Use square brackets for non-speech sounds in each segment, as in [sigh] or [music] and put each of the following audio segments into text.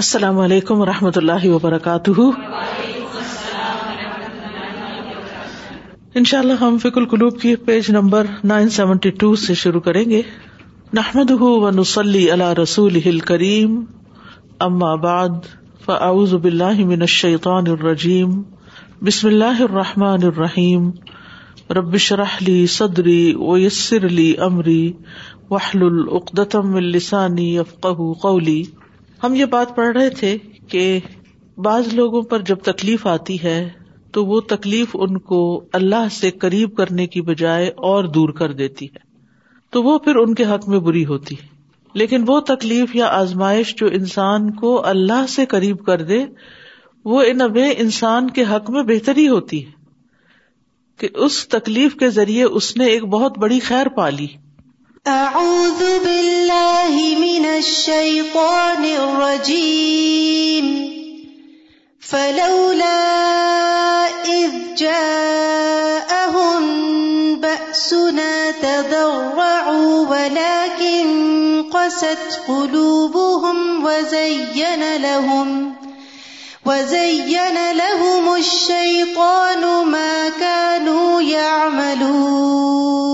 السلام علیکم و رحمۃ اللہ وبرکاتہ ان شاء اللہ ہم فک القلوب کی page number nine seventy two سے شروع کریں گے نحمد و نسلی اللہ رسول ہل کریم اماں باد فعزب من الشیطان الرجیم بسم اللہ الرحمٰن الرحیم ربشرحلی صدری و یسر علی عمری وحل العقدم السانی افقہ قولی ہم یہ بات پڑھ رہے تھے کہ بعض لوگوں پر جب تکلیف آتی ہے تو وہ تکلیف ان کو اللہ سے قریب کرنے کی بجائے اور دور کر دیتی ہے تو وہ پھر ان کے حق میں بری ہوتی ہے لیکن وہ تکلیف یا آزمائش جو انسان کو اللہ سے قریب کر دے وہ ان اب انسان کے حق میں بہتری ہوتی ہے کہ اس تکلیف کے ذریعے اس نے ایک بہت بڑی خیر پالی اعوذ باللہ من الشیطان الرجیم فلولا اذ جاءهم بأسنا تذرعوا ولكن قست قلوبهم وزين لهم وزين لهم الشيطان ما كانوا يعملون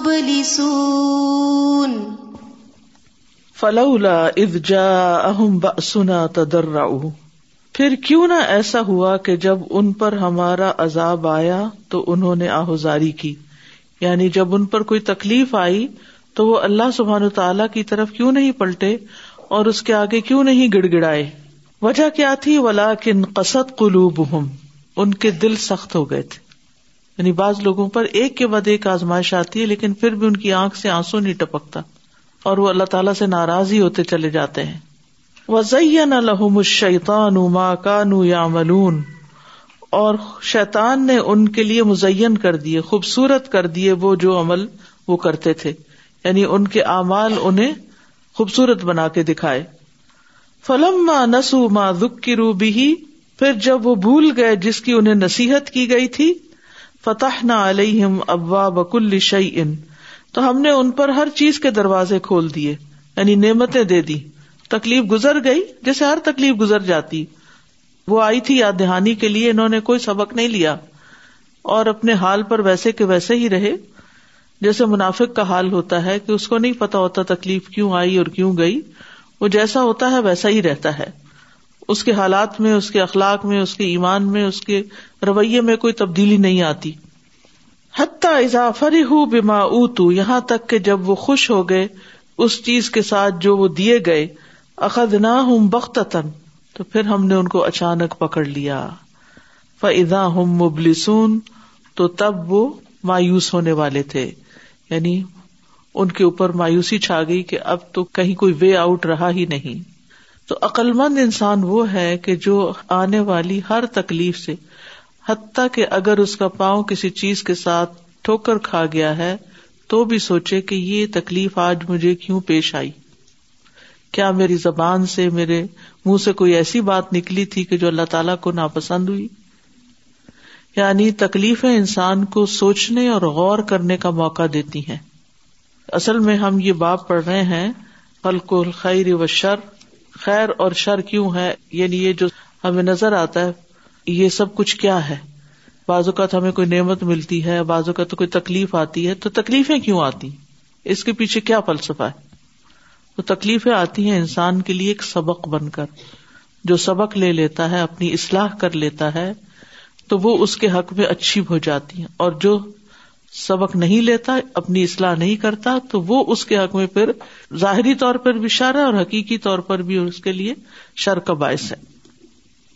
فلولا جاءهم بأسنا تدرا پھر کیوں نہ ایسا ہوا کہ جب ان پر ہمارا عذاب آیا تو انہوں نے آہذاری کی یعنی جب ان پر کوئی تکلیف آئی تو وہ اللہ سبحان تعالی کی طرف کیوں نہیں پلٹے اور اس کے آگے کیوں نہیں گڑ گڑائے وجہ کیا تھی ولا کن قسط کلوب ہوں ان کے دل سخت ہو گئے تھے یعنی بعض لوگوں پر ایک کے بعد ایک آزمائش آتی ہے لیکن پھر بھی ان کی آنکھ سے آنسو نہیں ٹپکتا اور وہ اللہ تعالیٰ سے ناراضی ہوتے چلے جاتے ہیں وزین اور شیتان نے ان کے لیے مزین کر دیے خوبصورت کر دیے وہ جو عمل وہ کرتے تھے یعنی ان کے اعمال انہیں خوبصورت بنا کے دکھائے فلم نسو کی روبی پھر جب وہ بھول گئے جس کی انہیں نصیحت کی گئی تھی فتح علیہم علیہ ابا شعی ان تو ہم نے ان پر ہر چیز کے دروازے کھول دیے یعنی نعمتیں دے دی تکلیف گزر گئی جیسے ہر تکلیف گزر جاتی وہ آئی تھی یاد دہانی کے لیے انہوں نے کوئی سبق نہیں لیا اور اپنے حال پر ویسے کہ ویسے ہی رہے جیسے منافق کا حال ہوتا ہے کہ اس کو نہیں پتا ہوتا تکلیف کیوں آئی اور کیوں گئی وہ جیسا ہوتا ہے ویسا ہی رہتا ہے اس کے حالات میں اس کے اخلاق میں اس کے ایمان میں اس کے رویے میں کوئی تبدیلی نہیں آتی حتیٰ اضافری ہوں بیما اوتو یہاں تک کہ جب وہ خوش ہو گئے اس چیز کے ساتھ جو وہ دیے گئے نہ ہوں بخت تو پھر ہم نے ان کو اچانک پکڑ لیا فضا ہوں مبلسون تو تب وہ مایوس ہونے والے تھے یعنی ان کے اوپر مایوسی چھا گئی کہ اب تو کہیں کوئی وے آؤٹ رہا ہی نہیں تو مند انسان وہ ہے کہ جو آنے والی ہر تکلیف سے حتیٰ کہ اگر اس کا پاؤں کسی چیز کے ساتھ ٹھوکر کھا گیا ہے تو بھی سوچے کہ یہ تکلیف آج مجھے کیوں پیش آئی کیا میری زبان سے میرے منہ سے کوئی ایسی بات نکلی تھی کہ جو اللہ تعالیٰ کو ناپسند ہوئی یعنی تکلیفیں انسان کو سوچنے اور غور کرنے کا موقع دیتی ہیں اصل میں ہم یہ باپ پڑھ رہے ہیں خلق الخیر و شر خیر اور شر کیوں ہے یعنی یہ جو ہمیں نظر آتا ہے یہ سب کچھ کیا ہے بعض اوقات ہمیں کوئی نعمت ملتی ہے بعض اوقات کوئی تکلیف آتی ہے تو تکلیفیں کیوں آتی اس کے پیچھے کیا فلسفہ ہے تو تکلیفیں آتی ہیں انسان کے لیے ایک سبق بن کر جو سبق لے لیتا ہے اپنی اصلاح کر لیتا ہے تو وہ اس کے حق میں اچھی ہو جاتی ہیں اور جو سبق نہیں لیتا اپنی اصلاح نہیں کرتا تو وہ اس کے حق میں پھر ظاہری طور پر بھی شر ہے اور حقیقی طور پر بھی اس کے لیے شر کا باعث ہے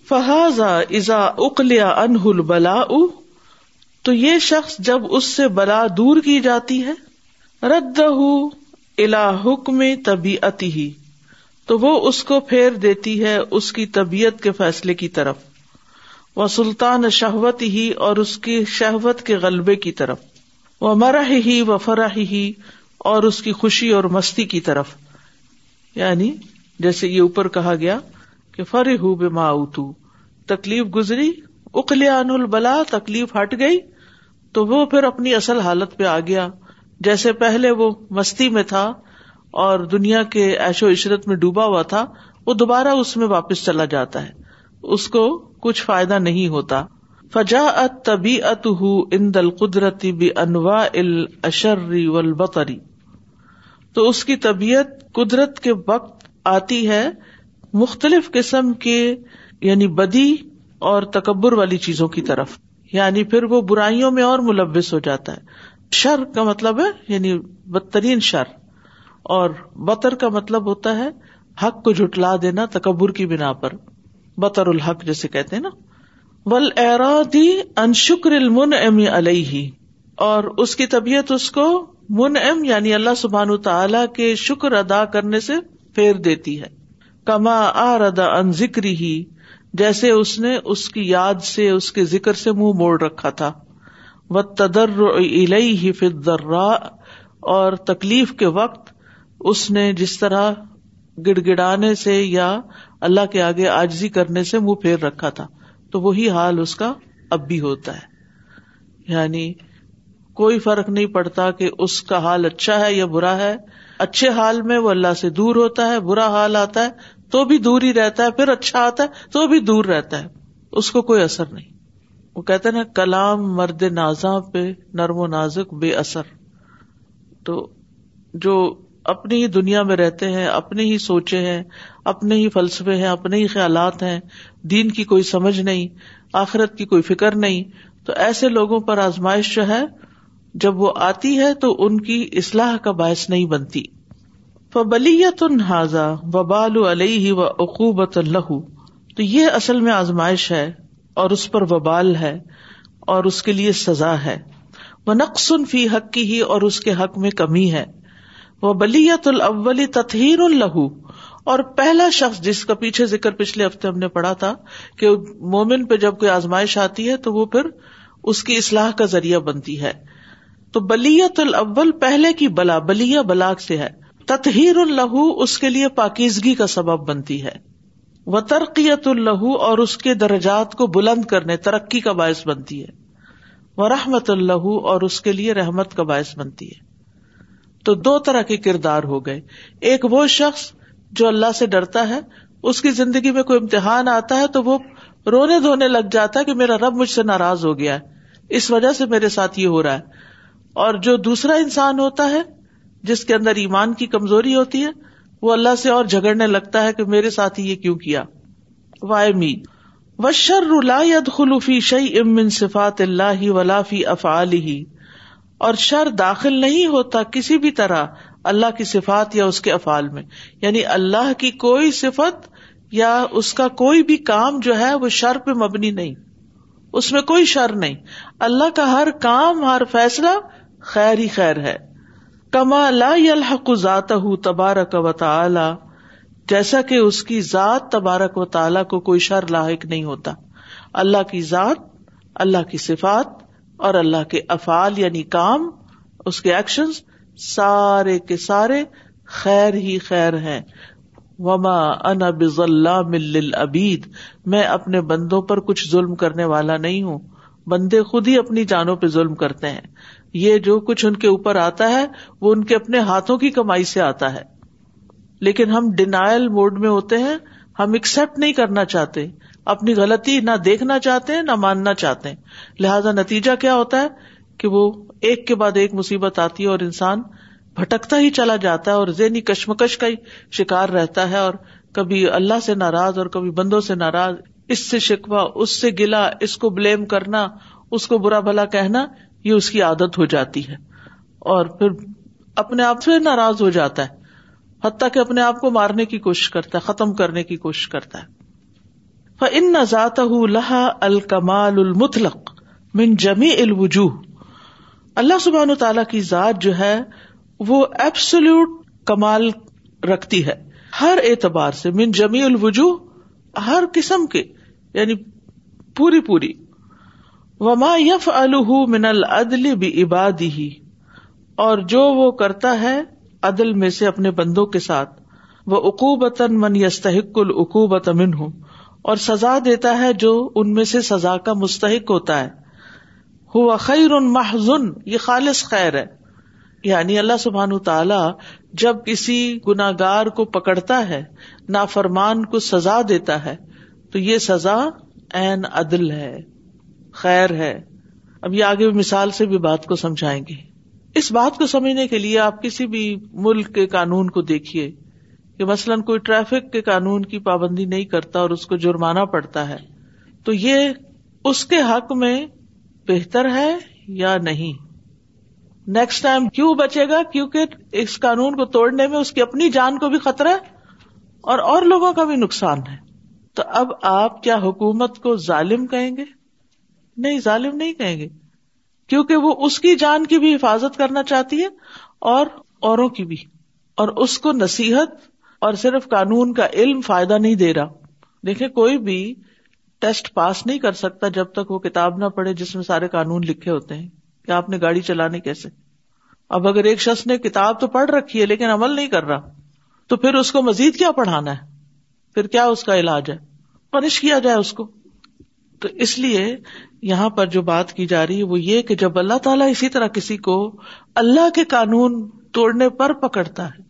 فہذا ازا اکلیہ انہل بلا تو یہ شخص جب اس سے بلا دور کی جاتی ہے رد الا حکم طبی ہی تو وہ اس کو پھیر دیتی ہے اس کی طبیعت کے فیصلے کی طرف وہ سلطان شہوت ہی اور اس کی شہوت کے غلبے کی طرف وہ مرا ہی و فرا ہی اور اس کی خوشی اور مستی کی طرف یعنی جیسے یہ اوپر کہا گیا کہ فری ہو بے ماؤتو تکلیف گزری اکلیا ان بلا تکلیف ہٹ گئی تو وہ پھر اپنی اصل حالت پہ آ گیا جیسے پہلے وہ مستی میں تھا اور دنیا کے عش و عشرت میں ڈوبا ہوا تھا وہ دوبارہ اس میں واپس چلا جاتا ہے اس کو کچھ فائدہ نہیں ہوتا فجا اتی ات دل قدرتی بھی انوا الربری تو اس کی طبیعت قدرت کے وقت آتی ہے مختلف قسم کے یعنی بدی اور تکبر والی چیزوں کی طرف یعنی پھر وہ برائیوں میں اور ملوث ہو جاتا ہے شر کا مطلب ہے یعنی بدترین شر اور بطر کا مطلب ہوتا ہے حق کو جٹلا دینا تکبر کی بنا پر بطر الحق جیسے کہتے ہیں نا دی ان شکر المن ام علیہ اور اس کی طبیعت اس کو من ام یعنی اللہ سبحان تعالی کے شکر ادا کرنے سے پھیر دیتی ہے کما ردا ان ذکری ہی جیسے اس اس نے کی یاد سے اس کے ذکر سے منہ موڑ رکھا تھا و تدر علی در اور تکلیف کے وقت اس نے جس طرح گڑ گڑانے سے یا اللہ کے آگے آجزی کرنے سے منہ پھیر رکھا تھا تو وہی حال اس کا اب بھی ہوتا ہے یعنی کوئی فرق نہیں پڑتا کہ اس کا حال اچھا ہے یا برا ہے اچھے حال میں وہ اللہ سے دور ہوتا ہے برا حال آتا ہے تو بھی دور ہی رہتا ہے پھر اچھا آتا ہے تو بھی دور رہتا ہے اس کو کوئی اثر نہیں وہ کہتے نا کلام مرد نازا پہ نرم و نازک بے اثر تو جو اپنی ہی دنیا میں رہتے ہیں اپنے ہی سوچے ہیں اپنے ہی فلسفے ہیں اپنے ہی خیالات ہیں دین کی کوئی سمجھ نہیں آخرت کی کوئی فکر نہیں تو ایسے لوگوں پر آزمائش جو ہے جب وہ آتی ہے تو ان کی اصلاح کا باعث نہیں بنتی فبلیت بلی تن حاضہ وبال علیہ و عقوبت اللہ تو یہ اصل میں آزمائش ہے اور اس پر وبال ہے اور اس کے لیے سزا ہے وہ نقص فی حق کی ہی اور اس کے حق میں کمی ہے وہ بلیت الاول تطہیر الہو اور پہلا شخص جس کا پیچھے ذکر پچھلے ہفتے ہم نے پڑھا تھا کہ مومن پہ جب کوئی آزمائش آتی ہے تو وہ پھر اس کی اصلاح کا ذریعہ بنتی ہے تو بلیت الاول پہلے کی بلا بلیا بلاک سے ہے تطہیر الہو اس کے لیے پاکیزگی کا سبب بنتی ہے وہ ترقیت الہو اور اس کے درجات کو بلند کرنے ترقی کا باعث بنتی ہے وہ رحمت اللہ اور اس کے لیے رحمت کا باعث بنتی ہے تو دو طرح کے کردار ہو گئے ایک وہ شخص جو اللہ سے ڈرتا ہے اس کی زندگی میں کوئی امتحان آتا ہے تو وہ رونے دھونے لگ جاتا ہے کہ میرا رب مجھ سے ناراض ہو گیا ہے اس وجہ سے میرے ساتھ یہ ہو رہا ہے اور جو دوسرا انسان ہوتا ہے جس کے اندر ایمان کی کمزوری ہوتی ہے وہ اللہ سے اور جھگڑنے لگتا ہے کہ میرے ساتھ یہ کیوں کیا وائے می وائر خلوفی امن صفات اللہ ولافی افعلی اور شر داخل نہیں ہوتا کسی بھی طرح اللہ کی صفات یا اس کے افعال میں یعنی اللہ کی کوئی صفت یا اس کا کوئی بھی کام جو ہے وہ شر پہ مبنی نہیں اس میں کوئی شر نہیں اللہ کا ہر کام ہر فیصلہ خیر ہی خیر ہے کما لا الحق ذات تبارک و تعالی جیسا کہ اس کی ذات تبارک و تعالی کو کوئی شر لاحق نہیں ہوتا اللہ کی ذات اللہ کی صفات اور اللہ کے افعال یعنی کام اس کے ایکشن سارے کے سارے خیر خیر ہی وما میں اپنے بندوں پر کچھ ظلم کرنے والا نہیں ہوں بندے خود ہی اپنی جانوں پہ ظلم کرتے ہیں یہ جو کچھ ان کے اوپر آتا ہے وہ ان کے اپنے ہاتھوں کی کمائی سے آتا ہے لیکن ہم ڈینائل موڈ میں ہوتے ہیں ہم ایکسپٹ نہیں کرنا چاہتے اپنی غلطی نہ دیکھنا چاہتے ہیں نہ ماننا چاہتے ہیں لہذا نتیجہ کیا ہوتا ہے کہ وہ ایک کے بعد ایک مصیبت آتی ہے اور انسان بھٹکتا ہی چلا جاتا ہے اور ذہنی کشمکش کا ہی شکار رہتا ہے اور کبھی اللہ سے ناراض اور کبھی بندوں سے ناراض اس سے شکوا اس سے گلا اس کو بلیم کرنا اس کو برا بھلا کہنا یہ اس کی عادت ہو جاتی ہے اور پھر اپنے آپ سے ناراض ہو جاتا ہے حتیٰ کہ اپنے آپ کو مارنے کی کوشش کرتا ہے ختم کرنے کی کوشش کرتا ہے ان ذات الکمال المطلق من جمی الوجو اللہ سبحان تعالیٰ کی ذات جو ہے وہ ایبسلوٹ کمال رکھتی ہے ہر اعتبار سے من جمی الوجو ہر قسم کے یعنی پوری پوری و ما یف الح من العدل عبادی ہی اور جو وہ کرتا ہے عدل میں سے اپنے بندوں کے ساتھ وہ عقوبت من یستحق العقوبت من ہوں اور سزا دیتا ہے جو ان میں سے سزا کا مستحق ہوتا ہے ہوا خیر ان یہ خالص خیر ہے یعنی اللہ سبحان تعالی جب کسی گناگار کو پکڑتا ہے نا فرمان کو سزا دیتا ہے تو یہ سزا این عدل ہے خیر ہے اب یہ آگے مثال سے بھی بات کو سمجھائیں گے اس بات کو سمجھنے کے لیے آپ کسی بھی ملک کے قانون کو دیکھیے کہ مثلاً کوئی ٹریفک کے قانون کی پابندی نہیں کرتا اور اس کو جرمانہ پڑتا ہے تو یہ اس کے حق میں بہتر ہے یا نہیں نیکسٹ ٹائم کیوں بچے گا کیونکہ اس قانون کو توڑنے میں اس کی اپنی جان کو بھی خطرہ ہے اور اور لوگوں کا بھی نقصان ہے تو اب آپ کیا حکومت کو ظالم کہیں گے نہیں ظالم نہیں کہیں گے کیونکہ وہ اس کی جان کی بھی حفاظت کرنا چاہتی ہے اور اوروں کی بھی اور اس کو نصیحت اور صرف قانون کا علم فائدہ نہیں دے رہا دیکھے کوئی بھی ٹیسٹ پاس نہیں کر سکتا جب تک وہ کتاب نہ پڑھے جس میں سارے قانون لکھے ہوتے ہیں کہ آپ نے گاڑی چلانے کیسے اب اگر ایک شخص نے کتاب تو پڑھ رکھی ہے لیکن عمل نہیں کر رہا تو پھر اس کو مزید کیا پڑھانا ہے پھر کیا اس کا علاج ہے پنش کیا جائے اس کو تو اس لیے یہاں پر جو بات کی جا رہی ہے وہ یہ کہ جب اللہ تعالیٰ اسی طرح کسی کو اللہ کے قانون توڑنے پر پکڑتا ہے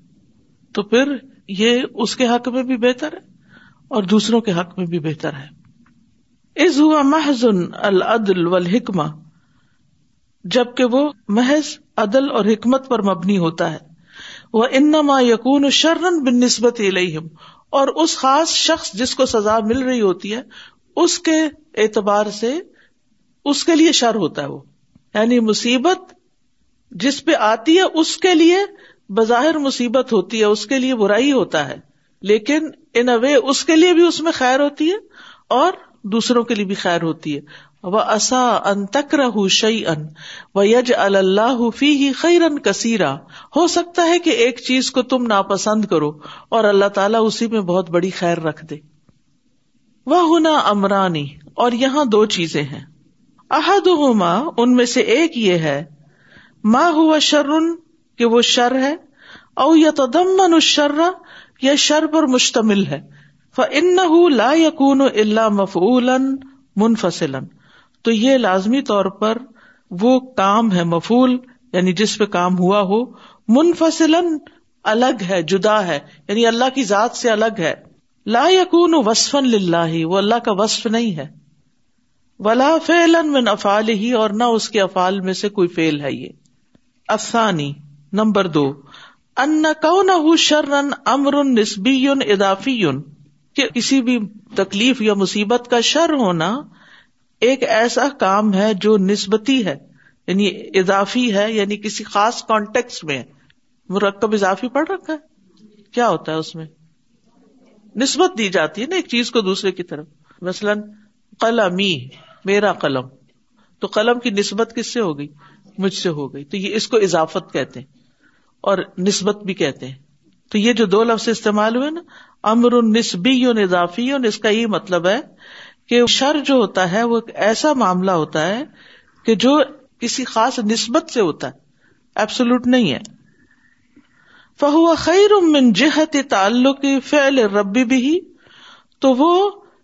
تو پھر یہ اس کے حق میں بھی بہتر ہے اور دوسروں کے حق میں بھی بہتر ہے از ہوا محض العدل والحکمہ جبکہ وہ محض عدل اور حکمت پر مبنی ہوتا ہے وہ انما یقون شرن بن نسبت علیہم اور اس خاص شخص جس کو سزا مل رہی ہوتی ہے اس کے اعتبار سے اس کے لیے شر ہوتا ہے وہ یعنی مصیبت جس پہ آتی ہے اس کے لیے بظاہر مصیبت ہوتی ہے اس کے لیے برائی ہوتا ہے لیکن ان اے وے اس کے لیے بھی اس میں خیر ہوتی ہے اور دوسروں کے لیے بھی خیر ہوتی ہے وہ اصا ان ان ان شعی یج اللہ ہی خیر کثیرا ہو سکتا ہے کہ ایک چیز کو تم ناپسند کرو اور اللہ تعالیٰ اسی میں بہت بڑی خیر رکھ دے وہ نہ امرانی اور یہاں دو چیزیں ہیں احد ہوما ان میں سے ایک یہ ہے ماں ہوا شرن کہ وہ شر ہے او یا تدمن شرا یا شر پر مشتمل ہے ان لا یقون اللہ مفولن منفصل تو یہ لازمی طور پر وہ کام ہے مفول یعنی جس پہ کام ہوا ہو منفصل الگ ہے جدا ہے یعنی اللہ کی ذات سے الگ ہے لا یقون وسفن اللہ وہ اللہ کا وصف نہیں ہے ولا فعلن من افال ہی اور نہ اس کے افال میں سے کوئی فیل ہے یہ افسانی نمبر دو ان کو نہ شر ان امر نسبی یون اضافی یون کسی بھی تکلیف یا مصیبت کا شر ہونا ایک ایسا کام ہے جو نسبتی ہے یعنی اضافی ہے یعنی کسی خاص کانٹیکس میں مرکب اضافی پڑھ رکھا ہے کیا ہوتا ہے اس میں نسبت دی جاتی ہے نا ایک چیز کو دوسرے کی طرف مثلاً قلم میرا قلم تو قلم کی نسبت کس سے ہو گئی مجھ سے ہو گئی تو یہ اس کو اضافت کہتے ہیں اور نسبت بھی کہتے ہیں تو یہ جو دو لفظ استعمال ہوئے نا امر نسبی اضافی اس کا یہ مطلب ہے کہ شر جو ہوتا ہے وہ ایسا معاملہ ہوتا ہے کہ جو کسی خاص نسبت سے ہوتا ہے نہیں ہے فہو خیر من جہت تعلق فیل ربی بھی تو وہ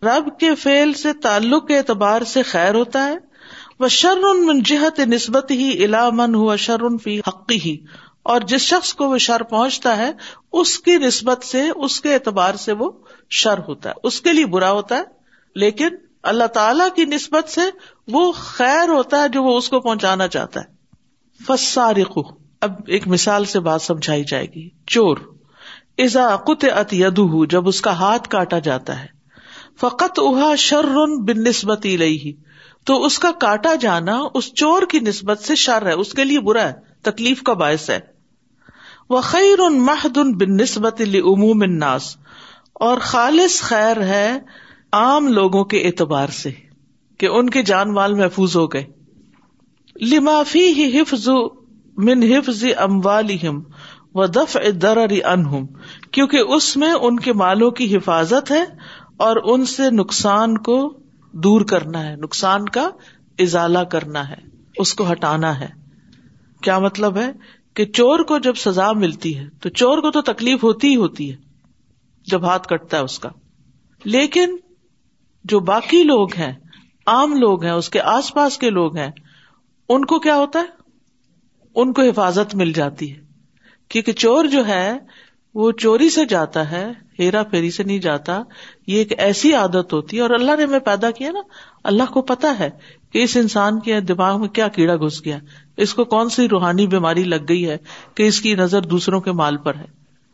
رب کے فیل سے تعلق کے اعتبار سے خیر ہوتا ہے وہ شرمن جہت نسبت ہی الا من ہوا شر فی حقی ہی اور جس شخص کو وہ شر پہنچتا ہے اس کی نسبت سے اس کے اعتبار سے وہ شر ہوتا ہے اس کے لیے برا ہوتا ہے لیکن اللہ تعالی کی نسبت سے وہ خیر ہوتا ہے جو وہ اس کو پہنچانا چاہتا ہے فسارق اب ایک مثال سے بات سمجھائی جائے گی چور ازا قطو جب اس کا ہاتھ کاٹا جاتا ہے فقط اہا شر بن ہی تو اس کا کاٹا جانا اس چور کی نسبت سے شر ہے اس کے لیے برا ہے تکلیف کا باعث ہے وہ خیر ان محد ان بن نسبت عموم اور خالص خیر ہے عام لوگوں کے اعتبار سے کہ ان کے جان وال محفوظ ہو گئے لمافی ہی حفظ حفظ من و دف در کیونکہ اس میں ان کے مالوں کی حفاظت ہے اور ان سے نقصان کو دور کرنا ہے نقصان کا اضالا کرنا ہے اس کو ہٹانا ہے کیا مطلب ہے کہ چور کو جب سزا ملتی ہے تو چور کو تو تکلیف ہوتی ہی ہوتی ہے جب ہاتھ کٹتا ہے اس کا لیکن جو باقی لوگ ہیں عام لوگ ہیں اس کے آس پاس کے لوگ ہیں ان کو کیا ہوتا ہے ان کو حفاظت مل جاتی ہے کیونکہ چور جو ہے وہ چوری سے جاتا ہے ہیرا پھیری سے نہیں جاتا یہ ایک ایسی عادت ہوتی ہے اور اللہ نے ہمیں پیدا کیا نا اللہ کو پتا ہے کہ اس انسان کے دماغ میں کیا کیڑا گھس گیا اس کو کون سی روحانی بیماری لگ گئی ہے کہ اس کی نظر دوسروں کے مال پر ہے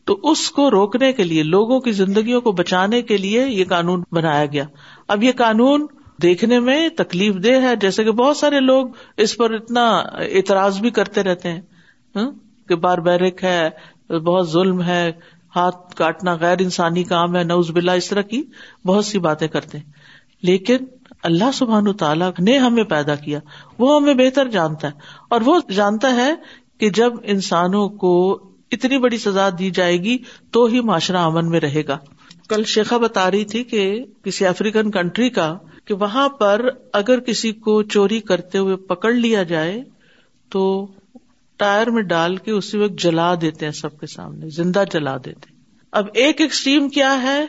تو اس کو روکنے کے لیے لوگوں کی زندگیوں کو بچانے کے لیے یہ قانون بنایا گیا اب یہ قانون دیکھنے میں تکلیف دہ ہے جیسے کہ بہت سارے لوگ اس پر اتنا اعتراض بھی کرتے رہتے ہیں ہاں؟ کہ بار بیرک ہے بہت ظلم ہے ہاتھ کاٹنا غیر انسانی کام ہے نوز بلا اس طرح کی بہت سی باتیں کرتے ہیں لیکن اللہ سبحان تعالیٰ نے ہمیں پیدا کیا وہ ہمیں بہتر جانتا ہے اور وہ جانتا ہے کہ جب انسانوں کو اتنی بڑی سزا دی جائے گی تو ہی معاشرہ امن میں رہے گا کل شیخا بتا رہی تھی کہ کسی افریقن کنٹری کا کہ وہاں پر اگر کسی کو چوری کرتے ہوئے پکڑ لیا جائے تو ٹائر میں ڈال کے اسی وقت جلا دیتے ہیں سب کے سامنے زندہ جلا دیتے اب ایک ایکسٹریم کیا ہے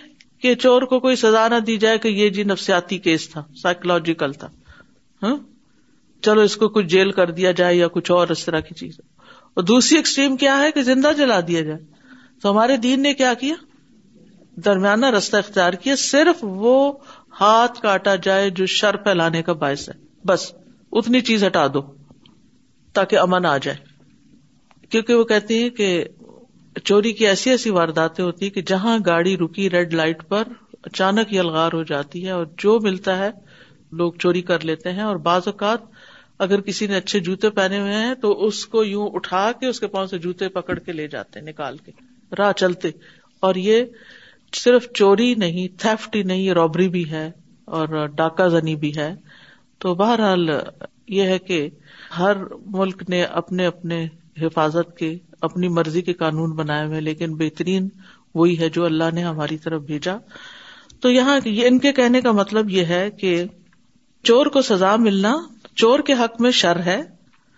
کہ چور کو کوئی سزا نہ دی جائے کہ یہ جی نفسیاتی کیس تھا تھا سائیکولوجیکل ہاں چلو اس کو کچھ جیل کر دیا جائے یا کچھ اور اس طرح کی چیز اور دوسری ایکسٹریم کیا ہے کہ زندہ جلا دیا جائے تو ہمارے دین نے کیا کیا درمیانہ رستہ اختیار کیا صرف وہ ہاتھ کاٹا جائے جو شر پھیلانے کا باعث ہے بس اتنی چیز ہٹا دو تاکہ امن آ جائے کیونکہ وہ کہتے ہیں کہ چوری کی ایسی ایسی وارداتیں ہوتی کہ جہاں گاڑی رکی ریڈ لائٹ پر اچانک الغار ہو جاتی ہے اور جو ملتا ہے لوگ چوری کر لیتے ہیں اور بعض اوقات اگر کسی نے اچھے جوتے پہنے ہوئے ہیں تو اس کو یوں اٹھا کے اس کے پاؤں سے جوتے پکڑ کے لے جاتے ہیں نکال کے راہ چلتے اور یہ صرف چوری نہیں تھیفٹ ہی نہیں رابری بھی ہے اور ڈاکہ زنی بھی ہے تو بہرحال یہ ہے کہ ہر ملک نے اپنے اپنے حفاظت کے اپنی مرضی کے قانون بنائے ہوئے لیکن بہترین وہی ہے جو اللہ نے ہماری طرف بھیجا تو یہاں ان کے کہنے کا مطلب یہ ہے کہ چور کو سزا ملنا چور کے حق میں شر ہے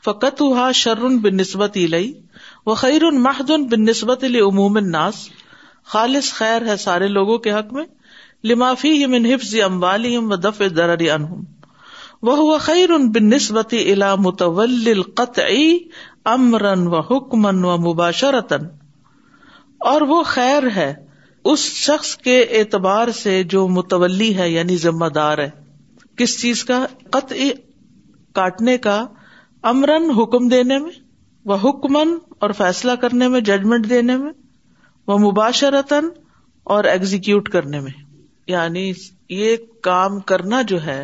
فقت ہوا شر نسبت علئی وہ خیر ان بن نسبت علی عموم ناس خالص خیر ہے سارے لوگوں کے حق میں لمافی حفظ اموال و دف در وہ خیر بن نسبت علا متول قطعی امرن و حکمن و مباشرتن اور وہ خیر ہے اس شخص کے اعتبار سے جو متولی ہے یعنی ذمہ دار ہے کس چیز کا قطع کاٹنے کا امرن حکم دینے میں وہ حکمن اور فیصلہ کرنے میں ججمنٹ دینے میں وہ مباشرتن اور ایگزیکیوٹ کرنے میں یعنی یہ کام کرنا جو ہے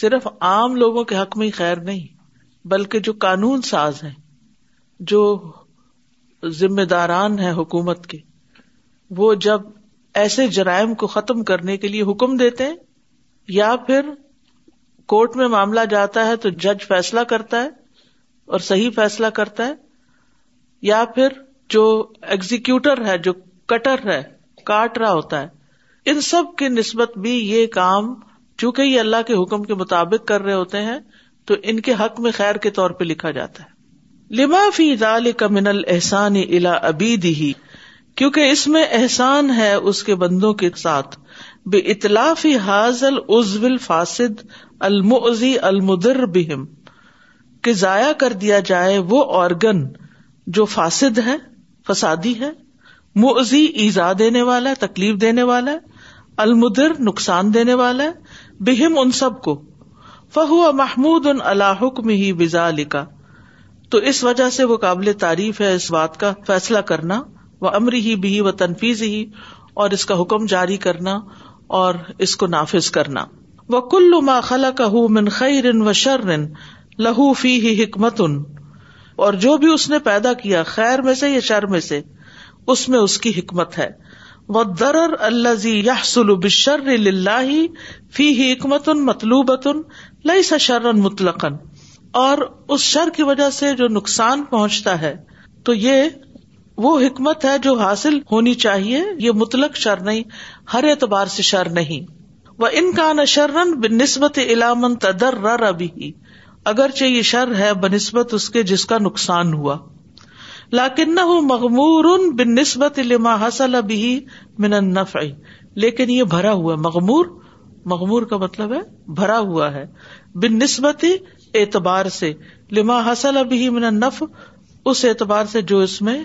صرف عام لوگوں کے حق میں ہی خیر نہیں بلکہ جو قانون ساز ہیں جو ذمہ داران ہے حکومت کے وہ جب ایسے جرائم کو ختم کرنے کے لیے حکم دیتے ہیں یا پھر کورٹ میں معاملہ جاتا ہے تو جج فیصلہ کرتا ہے اور صحیح فیصلہ کرتا ہے یا پھر جو ایگزیکیوٹر ہے جو کٹر ہے کاٹ رہا ہوتا ہے ان سب کی نسبت بھی یہ کام چونکہ یہ اللہ کے حکم کے مطابق کر رہے ہوتے ہیں تو ان کے حق میں خیر کے طور پہ لکھا جاتا ہے لما فی دال کمن الحسانی الا ابی اس میں احسان ہے اس کے بندوں کے ساتھ بے اطلاف حاضل عزو الفاصد المعزی المدر بہم کہ ضائع کر دیا جائے وہ آرگن جو فاسد ہے فسادی ہے مزی ایزا دینے والا ہے تکلیف دینے والا ہے المدر نقصان دینے والا ہے بہم ان سب کو فہو محمود ان اللہ حکم ہی بزا لکھا تو اس وجہ سے وہ قابل تعریف ہے اس بات کا فیصلہ کرنا وہ امر ہی بھی و تنفیز ہی اور اس کا حکم جاری کرنا اور اس کو نافذ کرنا وہ کل من خیر و شرن لہو فی ہی حکمت ان اور جو بھی اس نے پیدا کیا خیر میں سے یا شر میں سے اس میں اس کی حکمت ہے وہ درر اللہ بشر فی حکمت ان مطلوبتن لئی شرن مطلقن اور اس شر کی وجہ سے جو نقصان پہنچتا ہے تو یہ وہ حکمت ہے جو حاصل ہونی چاہیے یہ مطلق شر نہیں ہر اعتبار سے شر نہیں وہ ان کا نشرن بن نسبت علامن تدر ربھی اگرچہ یہ شر ہے بہ نسبت اس کے جس کا نقصان ہوا لاکن نہ مغمور بن نسبت لما حاصل ابھی من النفع لیکن یہ بھرا ہوا مغمور مغمور کا مطلب ہے بھرا ہوا ہے بن نسبت اعتبار سے لما حاصل ابھی نف اس اعتبار سے جو اس میں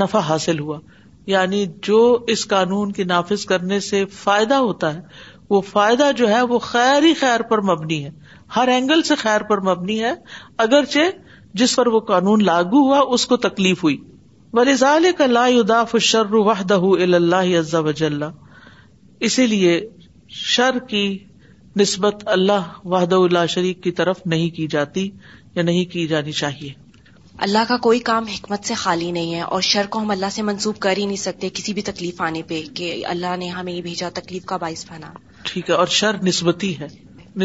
نفع حاصل ہوا یعنی جو اس قانون کے نافذ کرنے سے فائدہ ہوتا ہے وہ فائدہ جو ہے وہ خیر ہی خیر پر مبنی ہے ہر اینگل سے خیر پر مبنی ہے اگرچہ جس پر وہ قانون لاگو ہوا اس کو تکلیف ہوئی بل کا لا اداف شر وحدہ وجل اسی لیے شر کی نسبت اللہ وحد اللہ شریف کی طرف نہیں کی جاتی یا نہیں کی جانی چاہیے اللہ کا کوئی کام حکمت سے خالی نہیں ہے اور شر کو ہم اللہ سے منسوخ کر ہی نہیں سکتے کسی بھی تکلیف آنے پہ کہ اللہ نے ہمیں یہ بھیجا تکلیف کا باعث بنا ٹھیک ہے اور شر نسبتی ہے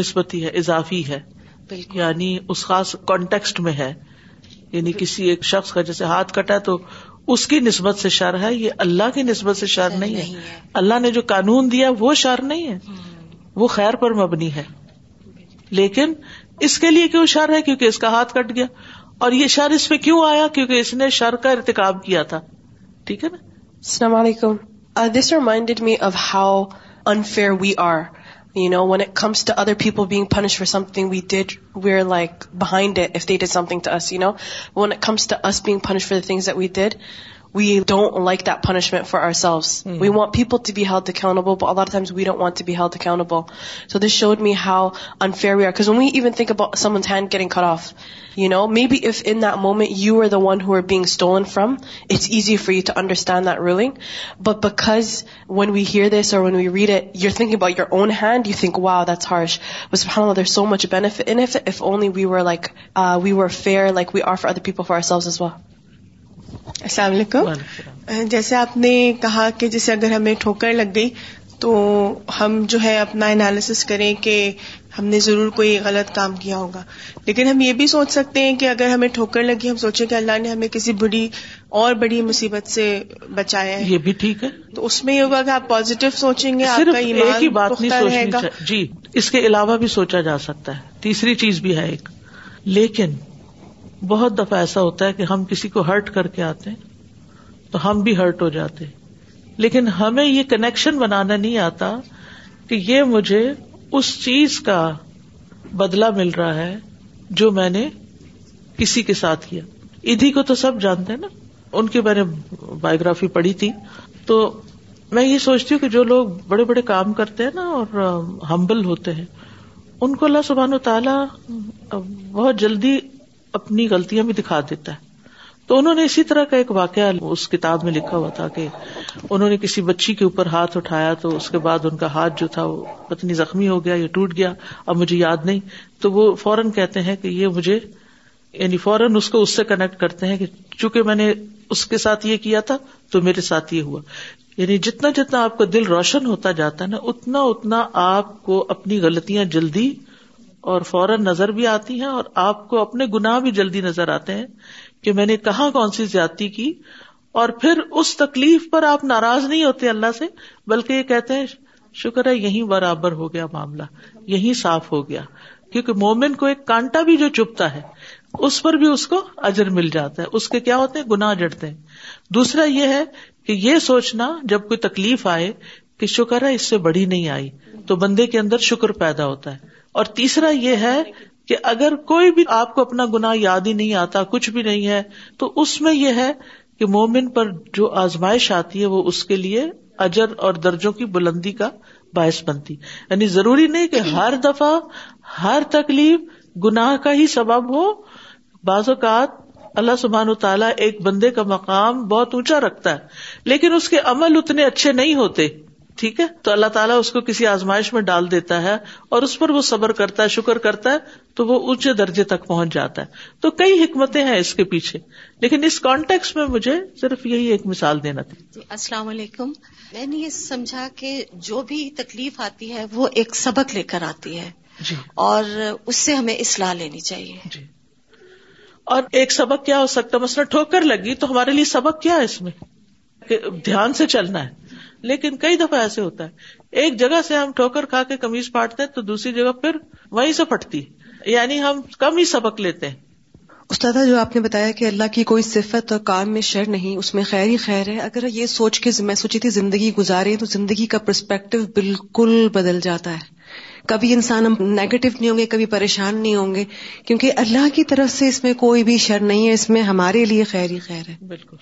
نسبتی ہے اضافی ہے بالکل یعنی اس خاص کانٹیکسٹ میں ہے یعنی کسی ایک شخص کا جیسے ہاتھ کٹا تو اس کی نسبت سے شر ہے یہ اللہ کی نسبت سے شر نہیں ہے اللہ نے جو قانون دیا وہ شر نہیں ہے وہ خیر پر مبنی ہے لیکن اس کے لیے کیوں شر ہے کیونکہ اس کا ہاتھ کٹ گیا اور یہ شر اس پہ کیوں آیا کیونکہ اس نے شر کا ارتقاب کیا تھا ٹھیک ہے نا السلام علیکم this reminded me of how unfair we are you know it comes to other people being punish for something we we did did are like behind it if they something to to us us you know comes being punish for that we did we don't like that punishment for ourselves. Mm-hmm. We want people to be held accountable, but a lot of times we don't want to be held accountable. So this showed me how unfair we are. Because when we even think about someone's hand getting cut off, you know, maybe if in that moment you were the one who were being stolen from, it's easy for you to understand that ruling. But because when we hear this or when we read it, you're thinking about your own hand, you think, wow, that's harsh. But subhanAllah, there's so much benefit in it if only we were uh, fair like we are for other people, for ourselves as well. السلام علیکم جیسے آپ نے کہا کہ جیسے اگر ہمیں ٹھوکر لگ گئی تو ہم جو ہے اپنا انالیس کریں کہ ہم نے ضرور کوئی غلط کام کیا ہوگا لیکن ہم یہ بھی سوچ سکتے ہیں کہ اگر ہمیں ٹھوکر لگی ہم سوچیں کہ اللہ نے ہمیں کسی بڑی اور بڑی مصیبت سے بچایا ہے یہ بھی ٹھیک ہے تو اس میں یہ ہوگا کہ آپ پوزیٹو سوچیں گے آپ کا ایمان بات نہیں گا. جی اس کے علاوہ بھی سوچا جا سکتا ہے تیسری چیز بھی ہے ایک لیکن بہت دفعہ ایسا ہوتا ہے کہ ہم کسی کو ہرٹ کر کے آتے ہیں تو ہم بھی ہرٹ ہو جاتے لیکن ہمیں یہ کنیکشن بنانا نہیں آتا کہ یہ مجھے اس چیز کا بدلا مل رہا ہے جو میں نے کسی کے ساتھ کیا ادھی کو تو سب جانتے ہیں نا ان کی میں نے بایوگرافی پڑھی تھی تو میں یہ سوچتی ہوں کہ جو لوگ بڑے بڑے کام کرتے ہیں نا اور ہمبل ہوتے ہیں ان کو اللہ سبحان و تعالی بہت جلدی اپنی غلطیاں بھی دکھا دیتا ہے تو انہوں نے اسی طرح کا ایک واقعہ اس کتاب میں لکھا ہوا تھا کہ انہوں نے کسی بچی کے اوپر ہاتھ اٹھایا تو اس کے بعد ان کا ہاتھ جو تھا وہ پتنی زخمی ہو گیا یا ٹوٹ گیا اب مجھے یاد نہیں تو وہ فوراً کہتے ہیں کہ یہ مجھے یعنی فوراً اس کو اس سے کنیکٹ کرتے ہیں کہ چونکہ میں نے اس کے ساتھ یہ کیا تھا تو میرے ساتھ یہ ہوا یعنی جتنا جتنا آپ کا دل روشن ہوتا جاتا ہے نا اتنا اتنا آپ کو اپنی غلطیاں جلدی اور فوراً نظر بھی آتی ہیں اور آپ کو اپنے گناہ بھی جلدی نظر آتے ہیں کہ میں نے کہاں کون سی زیادتی کی اور پھر اس تکلیف پر آپ ناراض نہیں ہوتے اللہ سے بلکہ یہ کہتے ہیں شکر ہے یہیں برابر ہو گیا معاملہ یہیں صاف ہو گیا کیونکہ مومن کو ایک کانٹا بھی جو چپتا ہے اس پر بھی اس کو اجر مل جاتا ہے اس کے کیا ہوتے ہیں گنا جڑتے ہیں دوسرا یہ ہے کہ یہ سوچنا جب کوئی تکلیف آئے کہ شکر ہے اس سے بڑی نہیں آئی تو بندے کے اندر شکر پیدا ہوتا ہے اور تیسرا یہ ہے کہ اگر کوئی بھی آپ کو اپنا گناہ یاد ہی نہیں آتا کچھ بھی نہیں ہے تو اس میں یہ ہے کہ مومن پر جو آزمائش آتی ہے وہ اس کے لیے اجر اور درجوں کی بلندی کا باعث بنتی یعنی ضروری نہیں کہ ہر دفعہ ہر تکلیف گناہ کا ہی سبب ہو بعض اوقات اللہ سبحان و تعالیٰ ایک بندے کا مقام بہت اونچا رکھتا ہے لیکن اس کے عمل اتنے اچھے نہیں ہوتے ٹھیک ہے تو اللہ تعالیٰ اس کو کسی آزمائش میں ڈال دیتا ہے اور اس پر وہ صبر کرتا ہے شکر کرتا ہے تو وہ اونچے درجے تک پہنچ جاتا ہے تو کئی حکمتیں ہیں اس کے پیچھے لیکن اس کانٹیکس میں مجھے صرف یہی ایک مثال دینا تھا جی، السلام علیکم میں نے یہ سمجھا کہ جو بھی تکلیف آتی ہے وہ ایک سبق لے کر آتی ہے جی اور اس سے ہمیں اصلاح لینی چاہیے جی۔ اور ایک سبق کیا ہو سکتا مسئلہ ٹھوکر لگی تو ہمارے لیے سبق کیا ہے اس میں دھیان سے چلنا ہے لیکن کئی دفعہ ایسے ہوتا ہے ایک جگہ سے ہم ٹھوکر کھا کے کمیز پھاٹتے ہیں تو دوسری جگہ پھر وہیں سے پھٹتی یعنی ہم کم ہی سبق لیتے ہیں استاد جو آپ نے بتایا کہ اللہ کی کوئی صفت اور کام میں شر نہیں اس میں خیر ہی خیر ہے اگر یہ سوچ کے میں سوچی تھی زندگی گزارے تو زندگی کا پرسپیکٹو بالکل بدل جاتا ہے کبھی انسان ہم نیگیٹو نہیں ہوں گے کبھی پریشان نہیں ہوں گے کیونکہ اللہ کی طرف سے اس میں کوئی بھی شر نہیں ہے اس میں ہمارے لیے خیر ہی خیر ہے بالکل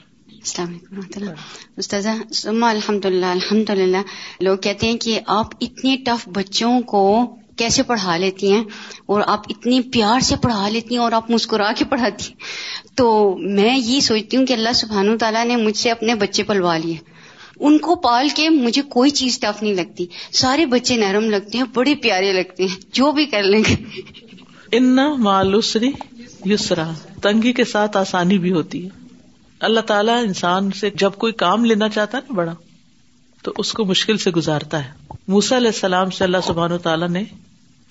السلام علیکم رحمۃ اللہ استاذہ سما الحمد للہ الحمد للہ لوگ کہتے ہیں کہ آپ اتنے ٹف بچوں کو کیسے پڑھا لیتی ہیں اور آپ اتنی پیار سے پڑھا لیتی ہیں اور آپ مسکرا کے پڑھاتی ہیں تو میں یہ سوچتی ہوں کہ اللہ سبحان و تعالیٰ نے مجھ سے اپنے بچے پلوا لیے ان کو پال کے مجھے کوئی چیز ٹف نہیں لگتی سارے بچے نرم لگتے ہیں بڑے پیارے لگتے ہیں جو بھی کر لیں گے ان مالوسری یسرا تنگی کے ساتھ آسانی بھی ہوتی ہے اللہ تعالیٰ انسان سے جب کوئی کام لینا چاہتا ہے نا بڑا تو اس کو مشکل سے گزارتا ہے موسا علیہ السلام سے اللہ سبحان و تعالیٰ نے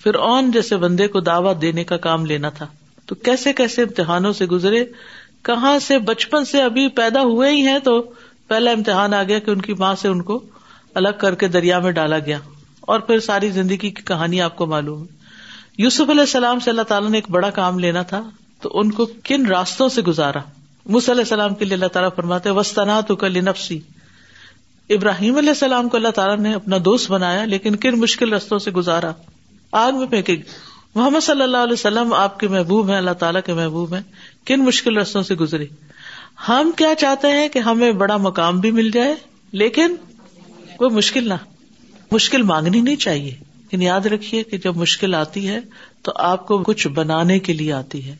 پھر اون جیسے بندے کو دعوی دینے کا کام لینا تھا تو کیسے کیسے امتحانوں سے گزرے کہاں سے بچپن سے ابھی پیدا ہوئے ہی ہے تو پہلا امتحان آ گیا کہ ان کی ماں سے ان کو الگ کر کے دریا میں ڈالا گیا اور پھر ساری زندگی کی کہانی آپ کو معلوم ہے یوسف علیہ السلام سے اللہ تعالیٰ نے ایک بڑا کام لینا تھا تو ان کو کن راستوں سے گزارا علیہ السلام کے لیے اللہ تعالیٰ فرماتے وسطنا تو نفسی ابراہیم علیہ السلام کو اللہ تعالیٰ نے اپنا دوست بنایا لیکن کن مشکل رستوں سے گزارا آگ میں پھینکے گا محمد صلی اللہ علیہ وسلم آپ کے محبوب ہیں اللہ تعالیٰ کے محبوب ہیں کن مشکل رستوں سے گزری ہم کیا چاہتے ہیں کہ ہمیں بڑا مقام بھی مل جائے لیکن وہ مشکل نہ مشکل مانگنی نہیں چاہیے لیکن یعنی یاد رکھیے کہ جب مشکل آتی ہے تو آپ کو کچھ بنانے کے لیے آتی ہے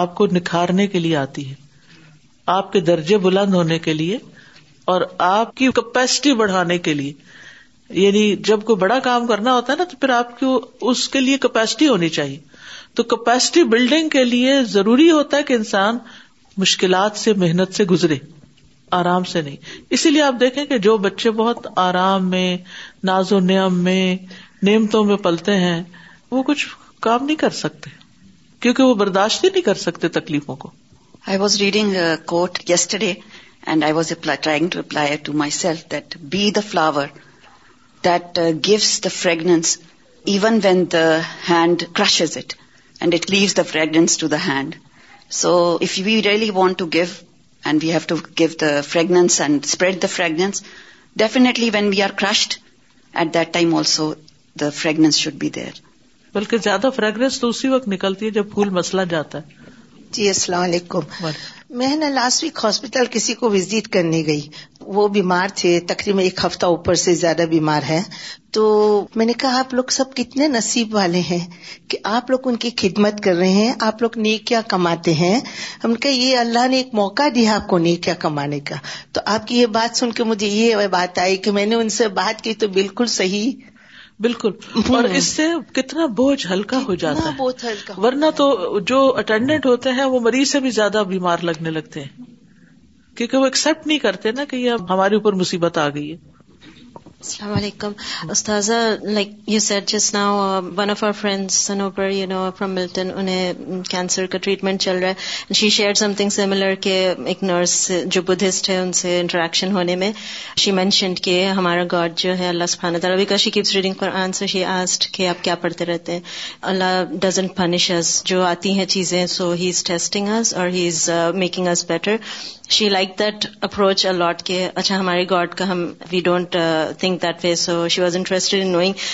آپ کو نکھارنے کے لیے آتی ہے آپ کے درجے بلند ہونے کے لیے اور آپ کی کیپیسٹی بڑھانے کے لیے یعنی جب کوئی بڑا کام کرنا ہوتا ہے نا تو پھر آپ کی اس کے لیے کیپیسٹی ہونی چاہیے تو کیپیسٹی بلڈنگ کے لیے ضروری ہوتا ہے کہ انسان مشکلات سے محنت سے گزرے آرام سے نہیں اسی لیے آپ دیکھیں کہ جو بچے بہت آرام میں ناز و نیم میں نعمتوں میں پلتے ہیں وہ کچھ کام نہیں کر سکتے کیونکہ وہ برداشت ہی نہیں کر سکتے تکلیفوں کو I was reading quote yesterday and I was trying to apply to myself that be the flower that gives the fragrance even when the hand crushes it and it leaves the fragrance to the hand so if you really want to give and we have to give the fragrance and spread the fragrance definitely when we are crushed at that time also the fragrance be دیر بلکہ زیادہ fragrance تو اسی وقت نکلتی ہے جب پھول مسلا جاتا ہے جی السلام علیکم میں نا لاسٹ ویک ہاسپٹل کسی کو وزٹ کرنے گئی وہ بیمار تھے تقریباً ایک ہفتہ اوپر سے زیادہ بیمار ہے تو میں نے کہا آپ لوگ سب کتنے نصیب والے ہیں کہ آپ لوگ ان کی خدمت کر رہے ہیں آپ لوگ نی کیا کماتے ہیں ہم نے کہا یہ اللہ نے ایک موقع دیا آپ کو نی کیا کمانے کا تو آپ کی یہ بات سن کے مجھے یہ بات آئی کہ میں نے ان سے بات کی تو بالکل صحیح بالکل [laughs] اور اس سے کتنا بوجھ ہلکا ہو جاتا ہے ورنہ تو جو اٹینڈنٹ ہوتے ہیں وہ مریض سے بھی زیادہ بیمار لگنے لگتے ہیں کیونکہ وہ ایکسپٹ نہیں کرتے نا کہ یہ ہمارے اوپر مصیبت آ گئی ہے السلام علیکم استاذہ like you said just now one of our friends you know from Milton انہیں کینسر کا ٹریٹمنٹ چل رہا ہے شی شیئر سم تھنگ ایک نرس جو بدھسٹ ہے ان سے انٹریکشن ہونے میں شی مینشنڈ کے ہمارا گاڈ جو ہے اللہ تعالیٰ keeps reading for answer she asked کہ آپ کیا پڑھتے رہتے ہیں اللہ ڈزنٹ پنش از جو آتی ہیں چیزیں سو ہی از ٹیسٹنگ اور he is making is better she like that approach a lot کے اچھا ہمارے گاڈ کا ہم we don't think that way so she was interested in knowing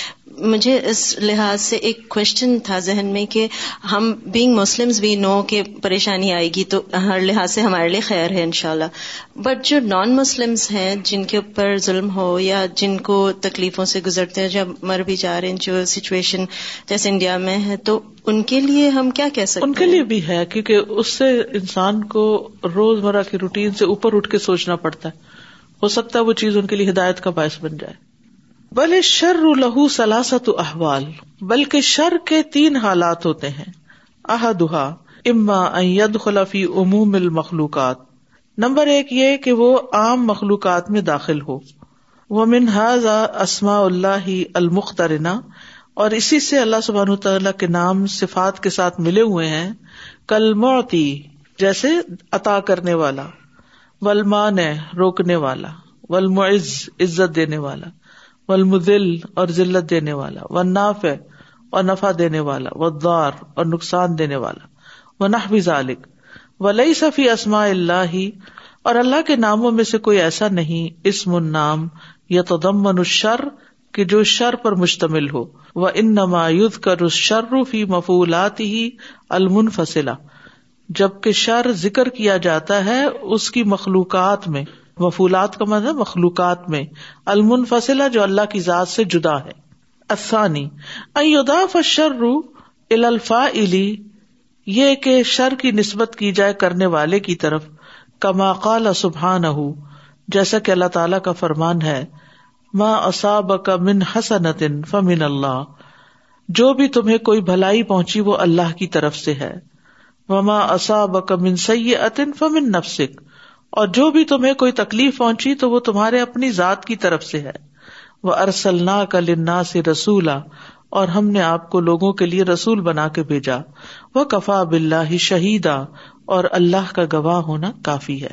مجھے اس لحاظ سے ایک کوشچن تھا ذہن میں کہ ہم بینگ مسلم کہ پریشانی آئے گی تو ہر لحاظ سے ہمارے لیے خیر ہے انشاءاللہ بٹ جو نان مسلمس ہیں جن کے اوپر ظلم ہو یا جن کو تکلیفوں سے گزرتے ہیں جب مر بھی جا رہے ہیں جو سچویشن جیسے انڈیا میں ہے تو ان کے لیے ہم کیا کہہ سکتے ہیں ان کے لیے بھی ہے کیونکہ اس سے انسان کو روز مرہ کی روٹین سے اوپر اٹھ کے سوچنا پڑتا ہے ہو سکتا ہے وہ چیز ان کے لیے ہدایت کا باعث بن جائے بلے لہو سلاست احوال بلکہ شر کے تین حالات ہوتے ہیں اما دہا اما عموم المخلوقات نمبر ایک یہ کہ وہ عام مخلوقات میں داخل ہو وہ منحاظ اسما اللہ المخترنا اور اسی سے اللہ سبحان تعالیٰ کے نام صفات کے ساتھ ملے ہوئے ہیں کل موتی جیسے عطا کرنے والا ولمان ہے روکنے والا ولمعز عزت دینے والا ولمدل اور ذلت دینے والا و ناف ہے اور نفع دینے والا و دار اور نقصان دینے والا ونا بھی ولی صفی اسما اللہ ہی اور اللہ کے ناموں میں سے کوئی ایسا نہیں النام یا تو دمن شر کہ جو شر پر مشتمل ہو وہ ان نما یوز کر مفولات ہی المن جب کہ شر ذکر کیا جاتا ہے اس کی مخلوقات میں وفولات کا مطلب مخلوقات میں المن جو اللہ کی ذات سے جدا ہے شروع الفا علی یہ کہ شر کی نسبت کی جائے کرنے والے کی طرف کما قال سبحان جیسا کہ اللہ تعالیٰ کا فرمان ہے اصاب کا من حسن فمن اللہ جو بھی تمہیں کوئی بھلائی پہنچی وہ اللہ کی طرف سے ہے وما اصاب من سی اطن فمن نفسک اور جو بھی تمہیں کوئی تکلیف پہنچی تو وہ تمہارے اپنی ذات کی طرف سے ہے وہ ارسل نا لنا سے رسول اور ہم نے آپ کو لوگوں کے لیے رسول بنا کے بھیجا وہ کفا بل شہیدا اور اللہ کا گواہ ہونا کافی ہے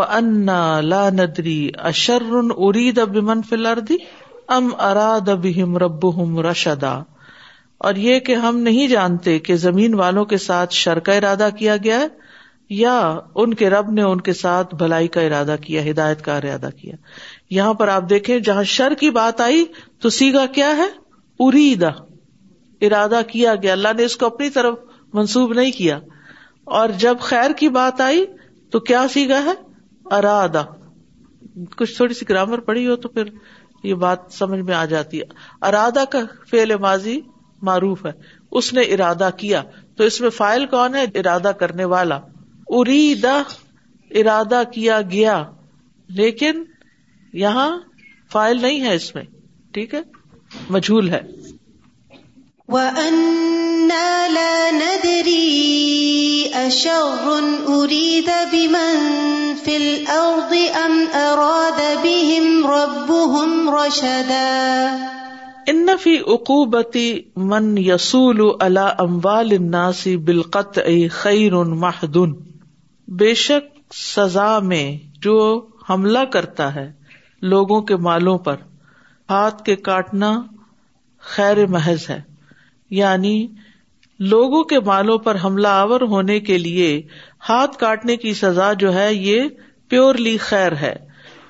انا لا ندری اشر اری من فلار دی ام ارا ہم رب ہم رشدا اور یہ کہ ہم نہیں جانتے کہ زمین والوں کے ساتھ شر کا ارادہ کیا گیا ہے یا ان کے رب نے ان کے ساتھ بھلائی کا ارادہ کیا ہدایت کا ارادہ کیا یہاں پر آپ دیکھیں جہاں شر کی بات آئی تو سیگا کیا ہے اریدا ارادہ کیا گیا اللہ نے اس کو اپنی طرف منسوب نہیں کیا اور جب خیر کی بات آئی تو کیا سیگا ہے ارادہ کچھ تھوڑی سی گرامر پڑی ہو تو پھر یہ بات سمجھ میں آ جاتی ہے ارادہ کا فعل ماضی معروف ہے اس نے ارادہ کیا تو اس میں فائل کون ہے ارادہ کرنے والا اری دا ارادہ کیا گیا لیکن یہاں فائل نہیں ہے اس میں ٹھیک ہے مجھول ہے ان فی عقوبتی من یسول الا اموال ناسی بالقت خیرون محدن شک سزا میں جو حملہ کرتا ہے لوگوں کے مالوں پر ہاتھ کے کاٹنا خیر محض ہے یعنی لوگوں کے مالوں پر حملہ آور ہونے کے لیے ہاتھ کاٹنے کی سزا جو ہے یہ پیورلی خیر ہے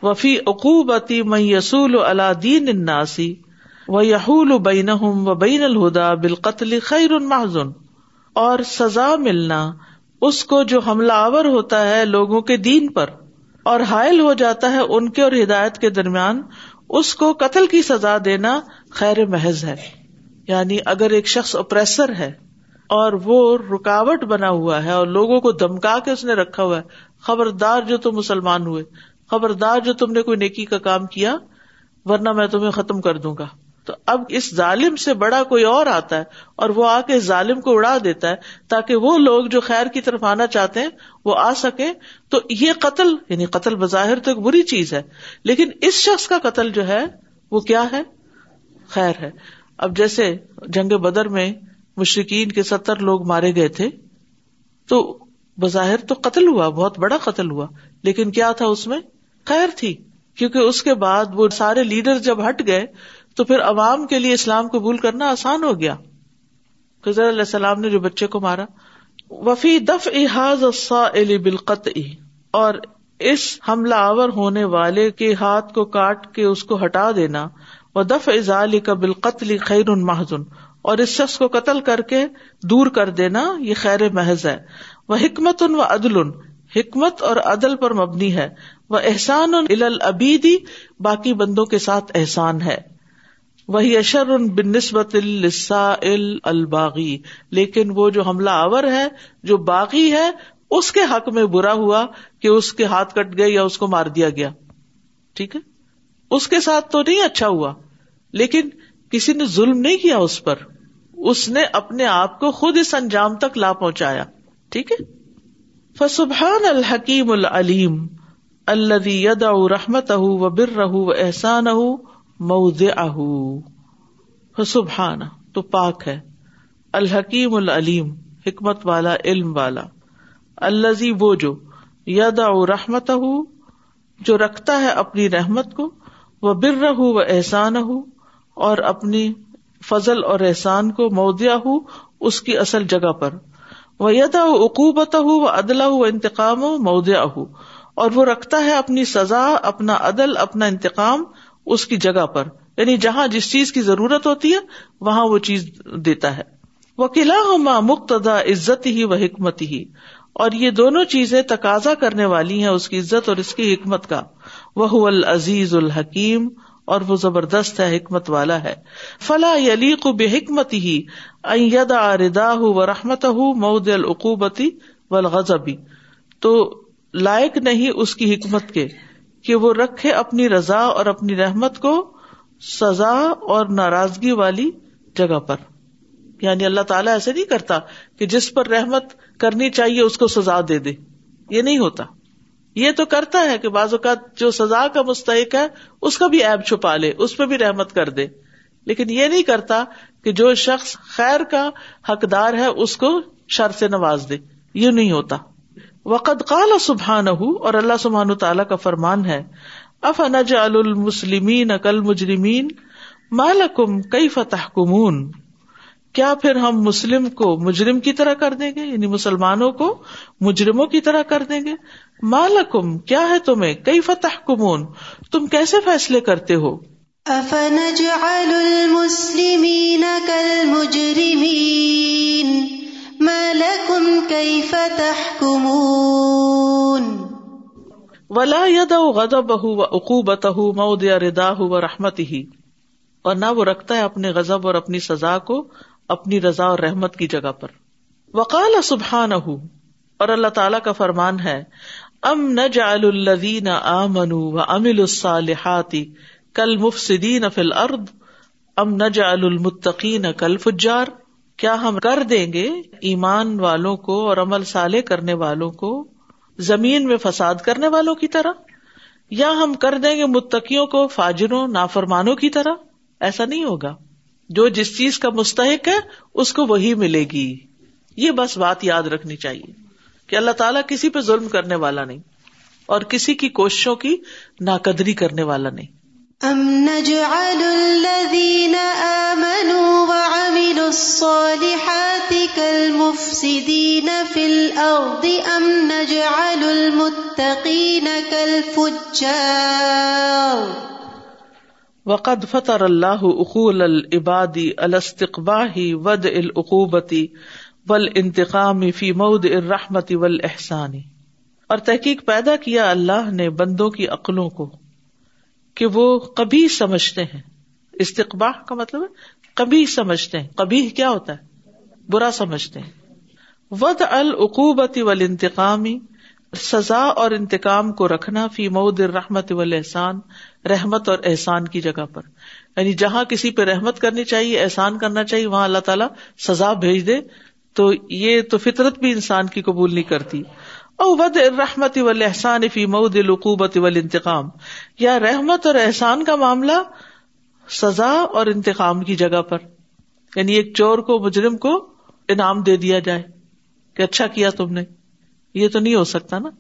وفی عقوبتی میں یسول اللہ دین اناسی و یحول بین و بین الہدا بال قتل خیر ان اور سزا ملنا اس کو جو حملہ آور ہوتا ہے لوگوں کے دین پر اور حائل ہو جاتا ہے ان کے اور ہدایت کے درمیان اس کو قتل کی سزا دینا خیر محض ہے یعنی اگر ایک شخص اپریسر ہے اور وہ رکاوٹ بنا ہوا ہے اور لوگوں کو دھمکا کے اس نے رکھا ہوا ہے خبردار جو تم مسلمان ہوئے خبردار جو تم نے کوئی نیکی کا کام کیا ورنہ میں تمہیں ختم کر دوں گا تو اب اس ظالم سے بڑا کوئی اور آتا ہے اور وہ آ کے اس ظالم کو اڑا دیتا ہے تاکہ وہ لوگ جو خیر کی طرف آنا چاہتے ہیں وہ آ سکے تو یہ قتل یعنی قتل بظاہر تو ایک بری چیز ہے لیکن اس شخص کا قتل جو ہے وہ کیا ہے خیر ہے اب جیسے جنگ بدر میں مشرقین کے ستر لوگ مارے گئے تھے تو بظاہر تو قتل ہوا بہت بڑا قتل ہوا لیکن کیا تھا اس اس میں خیر تھی کیونکہ کے بعد وہ سارے لیڈر جب ہٹ گئے تو پھر عوام کے لیے اسلام قبول کرنا آسان ہو گیا خزر علیہ السلام نے جو بچے کو مارا وفی دف ازا بالقت اور اس حملہ آور ہونے والے کے ہاتھ کو کاٹ کے اس کو ہٹا دینا وہ دف قتل خیر ان محضن اور اس شخص کو قتل کر کے دور کر دینا یہ خیر محض ہے وہ حکمت ان و عدل حکمت اور عدل پر مبنی ہے وہ احسان العبیدی باقی بندوں کے ساتھ احسان ہے وہی اشر ان بن نسبت الباغی لیکن وہ جو حملہ آور ہے جو باغی ہے اس کے حق میں برا ہوا کہ اس کے ہاتھ کٹ گئے یا اس کو مار دیا گیا ٹھیک ہے اس کے ساتھ تو نہیں اچھا ہوا لیکن کسی نے ظلم نہیں کیا اس پر اس نے اپنے آپ کو خود اس انجام تک لا پہنچایا ٹھیک ہے فسبحان الحکیم العلیم اللہ بر رہ احسان اہ اہ تو پاک ہے الحکیم العلیم حکمت والا علم والا اللہ وہ جو یاد او رحمت جو رکھتا ہے اپنی رحمت کو وہ بر رہ احسان ہوں اور اپنی فضل اور احسان کو مودیا ہو اس کی اصل جگہ پر وہ عدلا ہو انتقام ہو مودیا ہو اور وہ رکھتا ہے اپنی سزا اپنا عدل اپنا انتقام اس کی جگہ پر یعنی جہاں جس چیز کی ضرورت ہوتی ہے وہاں وہ چیز دیتا ہے وہ قلعہ ما مقتدا عزت ہی و حکمت ہی اور یہ دونوں چیزیں تقاضا کرنے والی ہیں اس کی عزت اور اس کی حکمت کا وہ العزیز الحکیم اور وہ زبردست ہے حکمت والا ہے فلا علی حکمت ہی ردا رحمت ہُ مود العقوبتی و تو لائق نہیں اس کی حکمت کے کہ وہ رکھے اپنی رضا اور اپنی رحمت کو سزا اور ناراضگی والی جگہ پر یعنی اللہ تعالیٰ ایسے نہیں کرتا کہ جس پر رحمت کرنی چاہیے اس کو سزا دے دے یہ نہیں ہوتا یہ تو کرتا ہے کہ بعض اوقات جو سزا کا مستحق ہے اس کا بھی ایب چھپا لے اس پہ بھی رحمت کر دے لیکن یہ نہیں کرتا کہ جو شخص خیر کا حقدار ہے اس کو شر سے نواز دے یہ نہیں ہوتا وقت کال سبحان اور اللہ سبحان تعالیٰ کا فرمان ہے اف انج المسلمین اکل مجرمین مالکم کئی فتح کمون کیا پھر ہم مسلم کو مجرم کی طرح کر دیں گے یعنی مسلمانوں کو مجرموں کی طرح کر دیں گے مالکم کیا ہے تمہیں کئی فتح کمون تم کیسے فیصلے کرتے ہو غذب عقوب مؤود ردا و رحمت ہی اور نہ وہ رکھتا ہے اپنے غضب اور اپنی سزا کو اپنی رضا اور رحمت کی جگہ پر وقال سبحان اور اللہ تعالیٰ کا فرمان ہے ام جال الین آ منو امل السالحتی کل مف ارد ام نجعل المتقین کل فجار کیا ہم کر دیں گے ایمان والوں کو اور عمل سالے کرنے والوں کو زمین میں فساد کرنے والوں کی طرح یا ہم کر دیں گے متقیوں کو فاجروں نافرمانوں کی طرح ایسا نہیں ہوگا جو جس چیز کا مستحق ہے اس کو وہی ملے گی یہ بس بات یاد رکھنی چاہیے کہ اللہ تعالیٰ کسی پہ ظلم کرنے والا نہیں اور کسی کی کوششوں کی ناقدری کرنے والا نہیں ام نجعل الذین آمنوا وعملوا الصالحات کالمفسدین فی الارض ام نجعل المتقین کالفجار وقد فطر اللہ اخول العبادی الاستقباہی ودع العقوبتی ول انتقام فی مود الر رحمتی ول احسانی اور تحقیق پیدا کیا اللہ نے بندوں کی عقلوں کو کہ وہ کبھی سمجھتے ہیں استقباح کا مطلب ہے کبھی سمجھتے ہیں کبھی کیا ہوتا ہے برا سمجھتے ہیں ود العقوبتی ول انتقامی سزا اور انتقام کو رکھنا فی مود ار رحمت و احسان رحمت اور احسان کی جگہ پر یعنی جہاں کسی پہ رحمت کرنی چاہیے احسان کرنا چاہیے وہاں اللہ تعالیٰ سزا بھیج دے تو یہ تو فطرت بھی انسان کی قبول نہیں کرتی او ود رحمت احسان فی مود انتقام یا رحمت اور احسان کا معاملہ سزا اور انتقام کی جگہ پر یعنی ایک چور کو مجرم کو انعام دے دیا جائے کہ اچھا کیا تم نے یہ تو نہیں ہو سکتا نا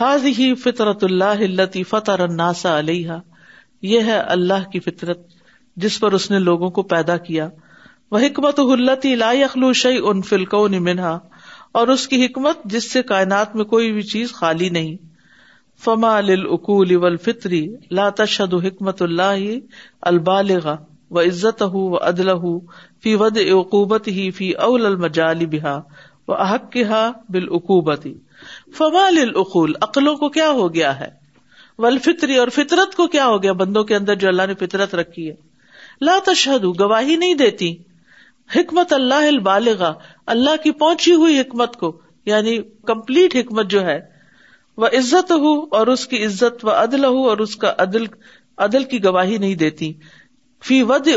حاض ہی فطرت اللہ فتح علیہ یہ ہے اللہ کی فطرت جس پر اس نے لوگوں کو پیدا کیا وہ حکمت لا اخلو شعی ان فلکو نے اور اس کی حکمت جس سے کائنات میں کوئی بھی چیز خالی نہیں فما لکول و الفطری لات شدو حکمت اللہ البالغ و عزت ہُ ادل عدل فی ود اقوبت ہی فی اول المجال بحا و احکا بالعکوبت ہی فما لقول عقلوں کو کیا ہو گیا ہے ولفطری اور فطرت کو کیا ہو گیا بندوں کے اندر جو اللہ نے فطرت رکھی ہے لاتا تشہد گواہی نہیں دیتی حکمت اللہ البالغ اللہ کی پہنچی ہوئی حکمت کو یعنی کمپلیٹ حکمت جو ہے وہ عزت ہو اور اس کی عزت و عدل ہو اور اس کا عدل عدل کی گواہی نہیں دیتی فی ود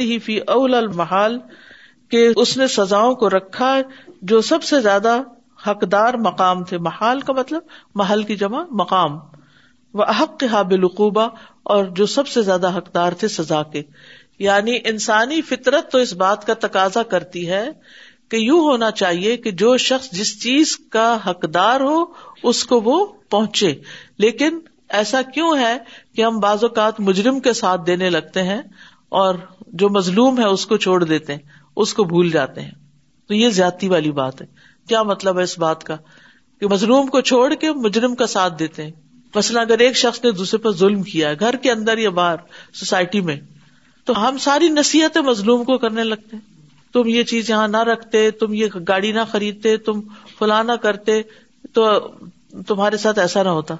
ہی فی اول المحال کے اس نے سزا کو رکھا جو سب سے زیادہ حقدار مقام تھے محال کا مطلب محل کی جمع مقام وہ احق حابل العقوبا اور جو سب سے زیادہ حقدار تھے سزا کے یعنی انسانی فطرت تو اس بات کا تقاضا کرتی ہے کہ یو ہونا چاہیے کہ جو شخص جس چیز کا حقدار ہو اس کو وہ پہنچے لیکن ایسا کیوں ہے کہ ہم بعض اوقات مجرم کے ساتھ دینے لگتے ہیں اور جو مظلوم ہے اس کو چھوڑ دیتے ہیں اس کو بھول جاتے ہیں تو یہ زیادتی والی بات ہے کیا مطلب ہے اس بات کا کہ مظلوم کو چھوڑ کے مجرم کا ساتھ دیتے ہیں مثلا اگر ایک شخص نے دوسرے پر ظلم کیا ہے گھر کے اندر یا باہر سوسائٹی میں تو ہم ساری نصیحت مظلوم کو کرنے لگتے تم یہ چیز یہاں نہ رکھتے تم یہ گاڑی نہ خریدتے تم فلاں نہ کرتے تو تمہارے ساتھ ایسا نہ ہوتا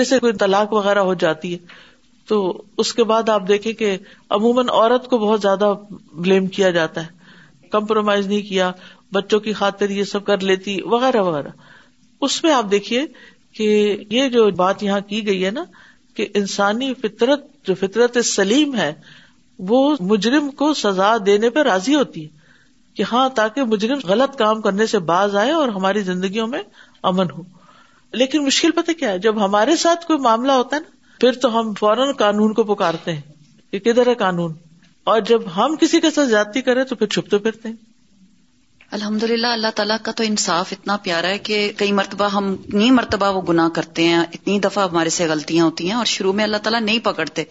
جیسے کوئی طلاق وغیرہ ہو جاتی ہے تو اس کے بعد آپ دیکھیں کہ عموماً عورت کو بہت زیادہ بلیم کیا جاتا ہے کمپرومائز نہیں کیا بچوں کی خاطر یہ سب کر لیتی وغیرہ وغیرہ اس میں آپ دیکھیے کہ یہ جو بات یہاں کی گئی ہے نا کہ انسانی فطرت جو فطرت سلیم ہے وہ مجرم کو سزا دینے پہ راضی ہوتی ہے کہ ہاں تاکہ مجرم غلط کام کرنے سے باز آئے اور ہماری زندگیوں میں امن ہو لیکن مشکل پتہ کیا ہے جب ہمارے ساتھ کوئی معاملہ ہوتا ہے نا پھر تو ہم فوراً قانون کو پکارتے ہیں کہ کدھر ہے قانون اور جب ہم کسی کے ساتھ زیادتی کریں تو پھر چھپتے پھرتے ہیں الحمد للہ اللہ تعالیٰ کا تو انصاف اتنا پیارا ہے کہ کئی مرتبہ ہم اتنی مرتبہ وہ گناہ کرتے ہیں اتنی دفعہ ہمارے سے غلطیاں ہوتی ہیں اور شروع میں اللہ تعالیٰ نہیں پکڑتے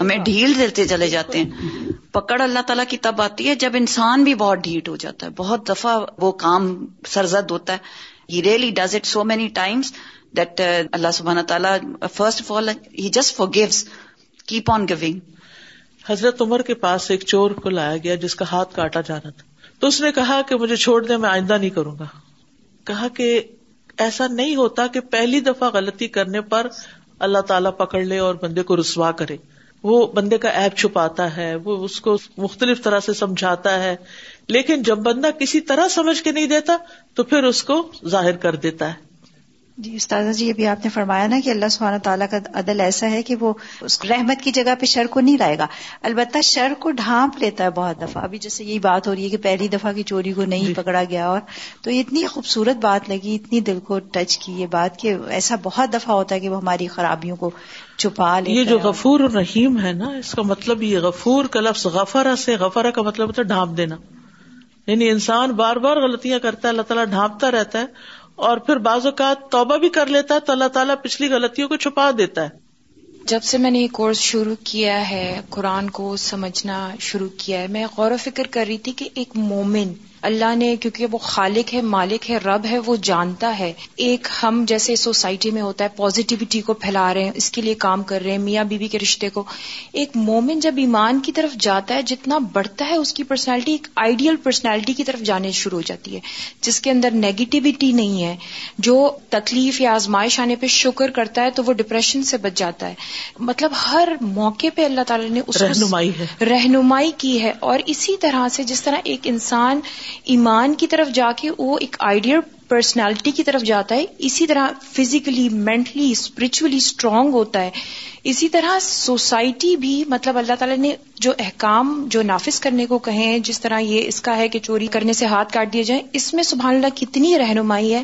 ہمیں ڈھیل دیتے چلے جاتے ہیں پکڑ اللہ تعالیٰ کی تب آتی ہے جب انسان بھی بہت ڈھیٹ ہو جاتا ہے بہت دفعہ وہ کام سرزد ہوتا ہے he really does it so many times that اللہ سبحانہ تعالیٰ first of all he just forgives keep on going حضرت عمر کے پاس ایک چور کو لایا گیا جس کا ہاتھ کاٹا جا رہا تھا تو اس نے کہا کہ مجھے چھوڑ دے میں آئندہ نہیں کروں گا کہا کہ ایسا نہیں ہوتا کہ پہلی دفعہ غلطی کرنے پر اللہ تعالیٰ پکڑ لے اور بندے کو رسوا کرے وہ بندے کا ایپ چھپاتا ہے وہ اس کو مختلف طرح سے سمجھاتا ہے لیکن جب بندہ کسی طرح سمجھ کے نہیں دیتا تو پھر اس کو ظاہر کر دیتا ہے جی استاذہ جی ابھی آپ نے فرمایا نا کہ اللہ سبحانہ تعالیٰ کا عدل ایسا ہے کہ وہ اس رحمت کی جگہ پہ شر کو نہیں لائے گا البتہ شر کو ڈھانپ لیتا ہے بہت دفعہ ابھی جیسے یہی بات ہو رہی ہے کہ پہلی دفعہ کی چوری کو نہیں جی۔ پکڑا گیا اور تو اتنی خوبصورت بات لگی اتنی دل کو ٹچ کی یہ بات کہ ایسا بہت دفعہ ہوتا ہے کہ وہ ہماری خرابیوں کو چھپا لے یہ جو غفور اور رحیم ہے نا اس کا مطلب یہ غفور کا لفظ غفرا سے غفرا کا مطلب ہوتا ہے ڈھانپ دینا یعنی انسان بار بار غلطیاں کرتا ہے اللہ تعالیٰ ڈھانپتا رہتا ہے اور پھر بعض اوقات توبہ بھی کر لیتا ہے تو اللہ تعالیٰ پچھلی غلطیوں کو چھپا دیتا ہے جب سے میں نے یہ کورس شروع کیا ہے قرآن کو سمجھنا شروع کیا ہے میں غور و فکر کر رہی تھی کہ ایک مومن اللہ نے کیونکہ وہ خالق ہے مالک ہے رب ہے وہ جانتا ہے ایک ہم جیسے سوسائٹی میں ہوتا ہے پازیٹیوٹی کو پھیلا رہے ہیں اس کے لیے کام کر رہے ہیں میاں بیوی بی کے رشتے کو ایک مومن جب ایمان کی طرف جاتا ہے جتنا بڑھتا ہے اس کی پرسنالٹی ایک آئیڈیل پرسنالٹی کی طرف جانے شروع ہو جاتی ہے جس کے اندر نیگیٹیوٹی نہیں ہے جو تکلیف یا آزمائش آنے پہ شکر کرتا ہے تو وہ ڈپریشن سے بچ جاتا ہے مطلب ہر موقع پہ اللہ تعالیٰ نے اس رہنمائی, رہنمائی کی ہے اور اسی طرح سے جس طرح ایک انسان ایمان کی طرف جا کے وہ ایک آئیڈیل پرسنالٹی کی طرف جاتا ہے اسی طرح فزیکلی مینٹلی اسپرچولی اسٹرانگ ہوتا ہے اسی طرح سوسائٹی بھی مطلب اللہ تعالیٰ نے جو احکام جو نافذ کرنے کو کہیں جس طرح یہ اس کا ہے کہ چوری کرنے سے ہاتھ کاٹ دیے جائیں اس میں سبحان اللہ کتنی رہنمائی ہے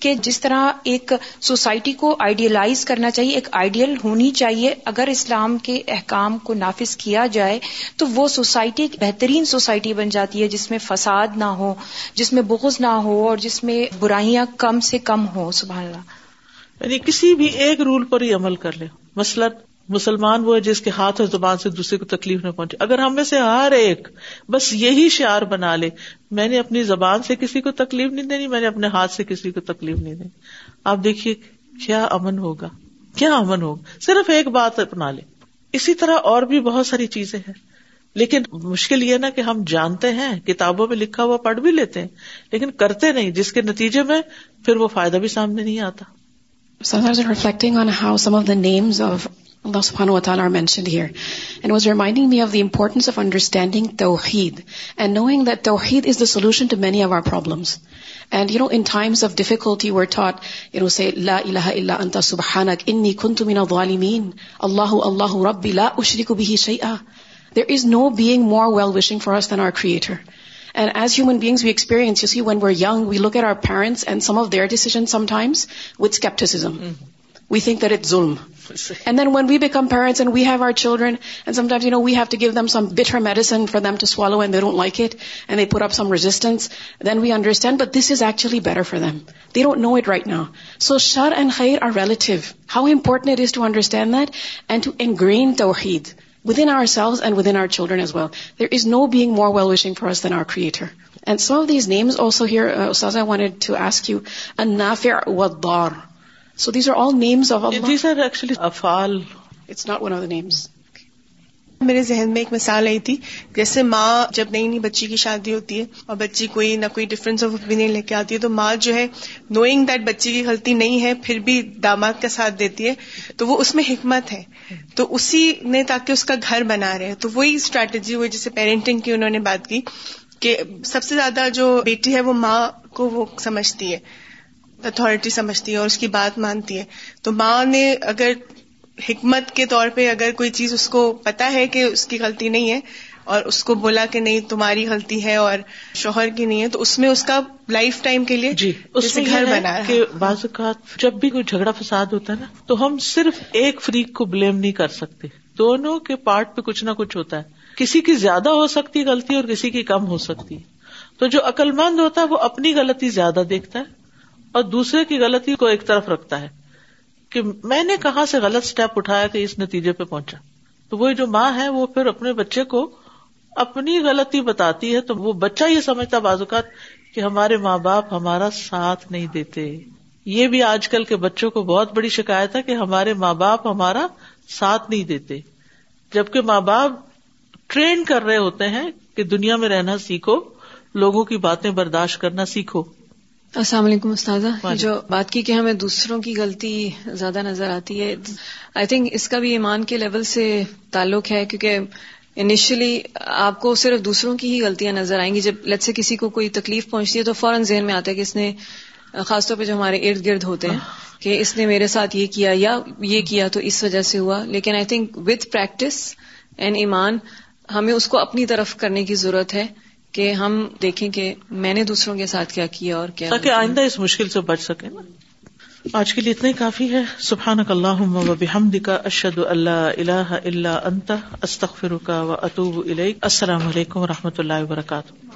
کہ جس طرح ایک سوسائٹی کو آئیڈیلائز کرنا چاہیے ایک آئیڈیل ہونی چاہیے اگر اسلام کے احکام کو نافذ کیا جائے تو وہ سوسائٹی ایک بہترین سوسائٹی بن جاتی ہے جس میں فساد نہ ہو جس میں بغض نہ ہو اور جس میں برائیاں کم سے کم ہوں یعنی کسی بھی ایک رول پر ہی عمل کر لے مثلاً مسلمان وہ ہے جس کے ہاتھ اور زبان سے دوسرے کو تکلیف نہ پہنچے اگر ہم میں سے ہر ایک بس یہی شعار بنا لے میں نے اپنی زبان سے کسی کو تکلیف نہیں دینی میں نے اپنے ہاتھ سے کسی کو تکلیف نہیں دینی آپ دیکھیے کیا امن ہوگا کیا امن ہوگا صرف ایک بات اپنا لے اسی طرح اور بھی بہت ساری چیزیں ہیں لیکن مشکل یہ نا کہ ہم جانتے ہیں کتابوں میں لکھا ہوا پڑھ بھی لیتے ہیں لیکن کرتے نہیں جس کے نتیجے میں پھر وہ فائدہ بھی سامنے نہیں آتا اللہ سبانوڈ here was reminding me of the importance of understanding توحید اینڈ نوئنگ دٹ تو is the solution to many our problems and you know in times of difficulty Allah Allah there is no being more well wishing for than our creator and as human being we experience you see when wrong we look at our parents and some of their decisions sometimes what's کپٹس we think that it's zulm. And then when we become parents and we have our children, and sometimes, we have to give them some bitter medicine for them to swallow and they don't like it, and they put up some resistance, then we understand, but this is actually better for them. They don't know it right now. So shar and khair are relative. How important it is to understand that and to ingrain tawheed within ourselves and within our children as well. There is no being more well-wishing for us than our Creator. And some of these names also here, uh, Ustaz, I wanted to ask you, An-Nafi' wad-Dar. میرے ذہن میں ایک مثال آئی تھی جیسے ماں جب نئی نئی بچی کی شادی ہوتی ہے اور بچی کوئی نہ کوئی ڈفرینس آف اوپین لے کے آتی ہے تو ماں جو ہے نوئنگ دیٹ بچی کی غلطی نہیں ہے پھر بھی داماد کا ساتھ دیتی ہے تو وہ اس میں حکمت ہے تو اسی نے تاکہ اس کا گھر بنا رہے تو وہی اسٹریٹجی ہوئی جیسے پیرنٹنگ کی انہوں نے بات کی کہ سب سے زیادہ جو بیٹی ہے وہ ماں کو وہ سمجھتی ہے اتھارٹی سمجھتی ہے اور اس کی بات مانتی ہے تو ماں نے اگر حکمت کے طور پہ اگر کوئی چیز اس کو پتا ہے کہ اس کی غلطی نہیں ہے اور اس کو بولا کہ نہیں تمہاری غلطی ہے اور شوہر کی نہیں ہے تو اس میں اس کا لائف ٹائم کے لیے جی اس میں گھر بنا کہ بعض اوقات جب بھی کوئی جھگڑا فساد ہوتا ہے نا تو ہم صرف ایک فریق کو بلیم نہیں کر سکتے دونوں کے پارٹ پہ کچھ نہ کچھ ہوتا ہے کسی کی زیادہ ہو سکتی غلطی اور کسی کی کم ہو سکتی تو جو عقل مند ہوتا ہے وہ اپنی غلطی زیادہ دیکھتا ہے اور دوسرے کی غلطی کو ایک طرف رکھتا ہے کہ میں نے کہاں سے غلط اسٹیپ اٹھایا کہ اس نتیجے پہ پہنچا تو وہ جو ماں ہے وہ پھر اپنے بچے کو اپنی غلطی بتاتی ہے تو وہ بچہ یہ سمجھتا اوقات کہ ہمارے ماں باپ ہمارا ساتھ نہیں دیتے یہ بھی آج کل کے بچوں کو بہت بڑی شکایت ہے کہ ہمارے ماں باپ ہمارا ساتھ نہیں دیتے جبکہ ماں باپ ٹرین کر رہے ہوتے ہیں کہ دنیا میں رہنا سیکھو لوگوں کی باتیں برداشت کرنا سیکھو السلام علیکم استاذہ جو بات کی کہ ہمیں دوسروں کی غلطی زیادہ نظر آتی ہے آئی تھنک اس کا بھی ایمان کے لیول سے تعلق ہے کیونکہ انیشلی آپ کو صرف دوسروں کی ہی غلطیاں نظر آئیں گی جب لت سے کسی کو کوئی تکلیف پہنچتی ہے تو فوراً ذہن میں آتا ہے کہ اس نے خاص طور پہ جو ہمارے ارد گرد ہوتے ہیں کہ اس نے میرے ساتھ یہ کیا یا یہ کیا تو اس وجہ سے ہوا لیکن I think with practice and ایمان ہمیں اس کو اپنی طرف کرنے کی ضرورت ہے کہ ہم دیکھیں کہ میں نے دوسروں کے ساتھ کیا کیا اور کیا تاکہ آئندہ اس مشکل سے بچ سکے نا آج کے لیے اتنا ہی کافی ہے سبحانک اللہ و بحمد کا اشد اللہ اللہ اللہ انتہ استخ فروکا و اطوب السلام علیکم و رحمۃ اللہ وبرکاتہ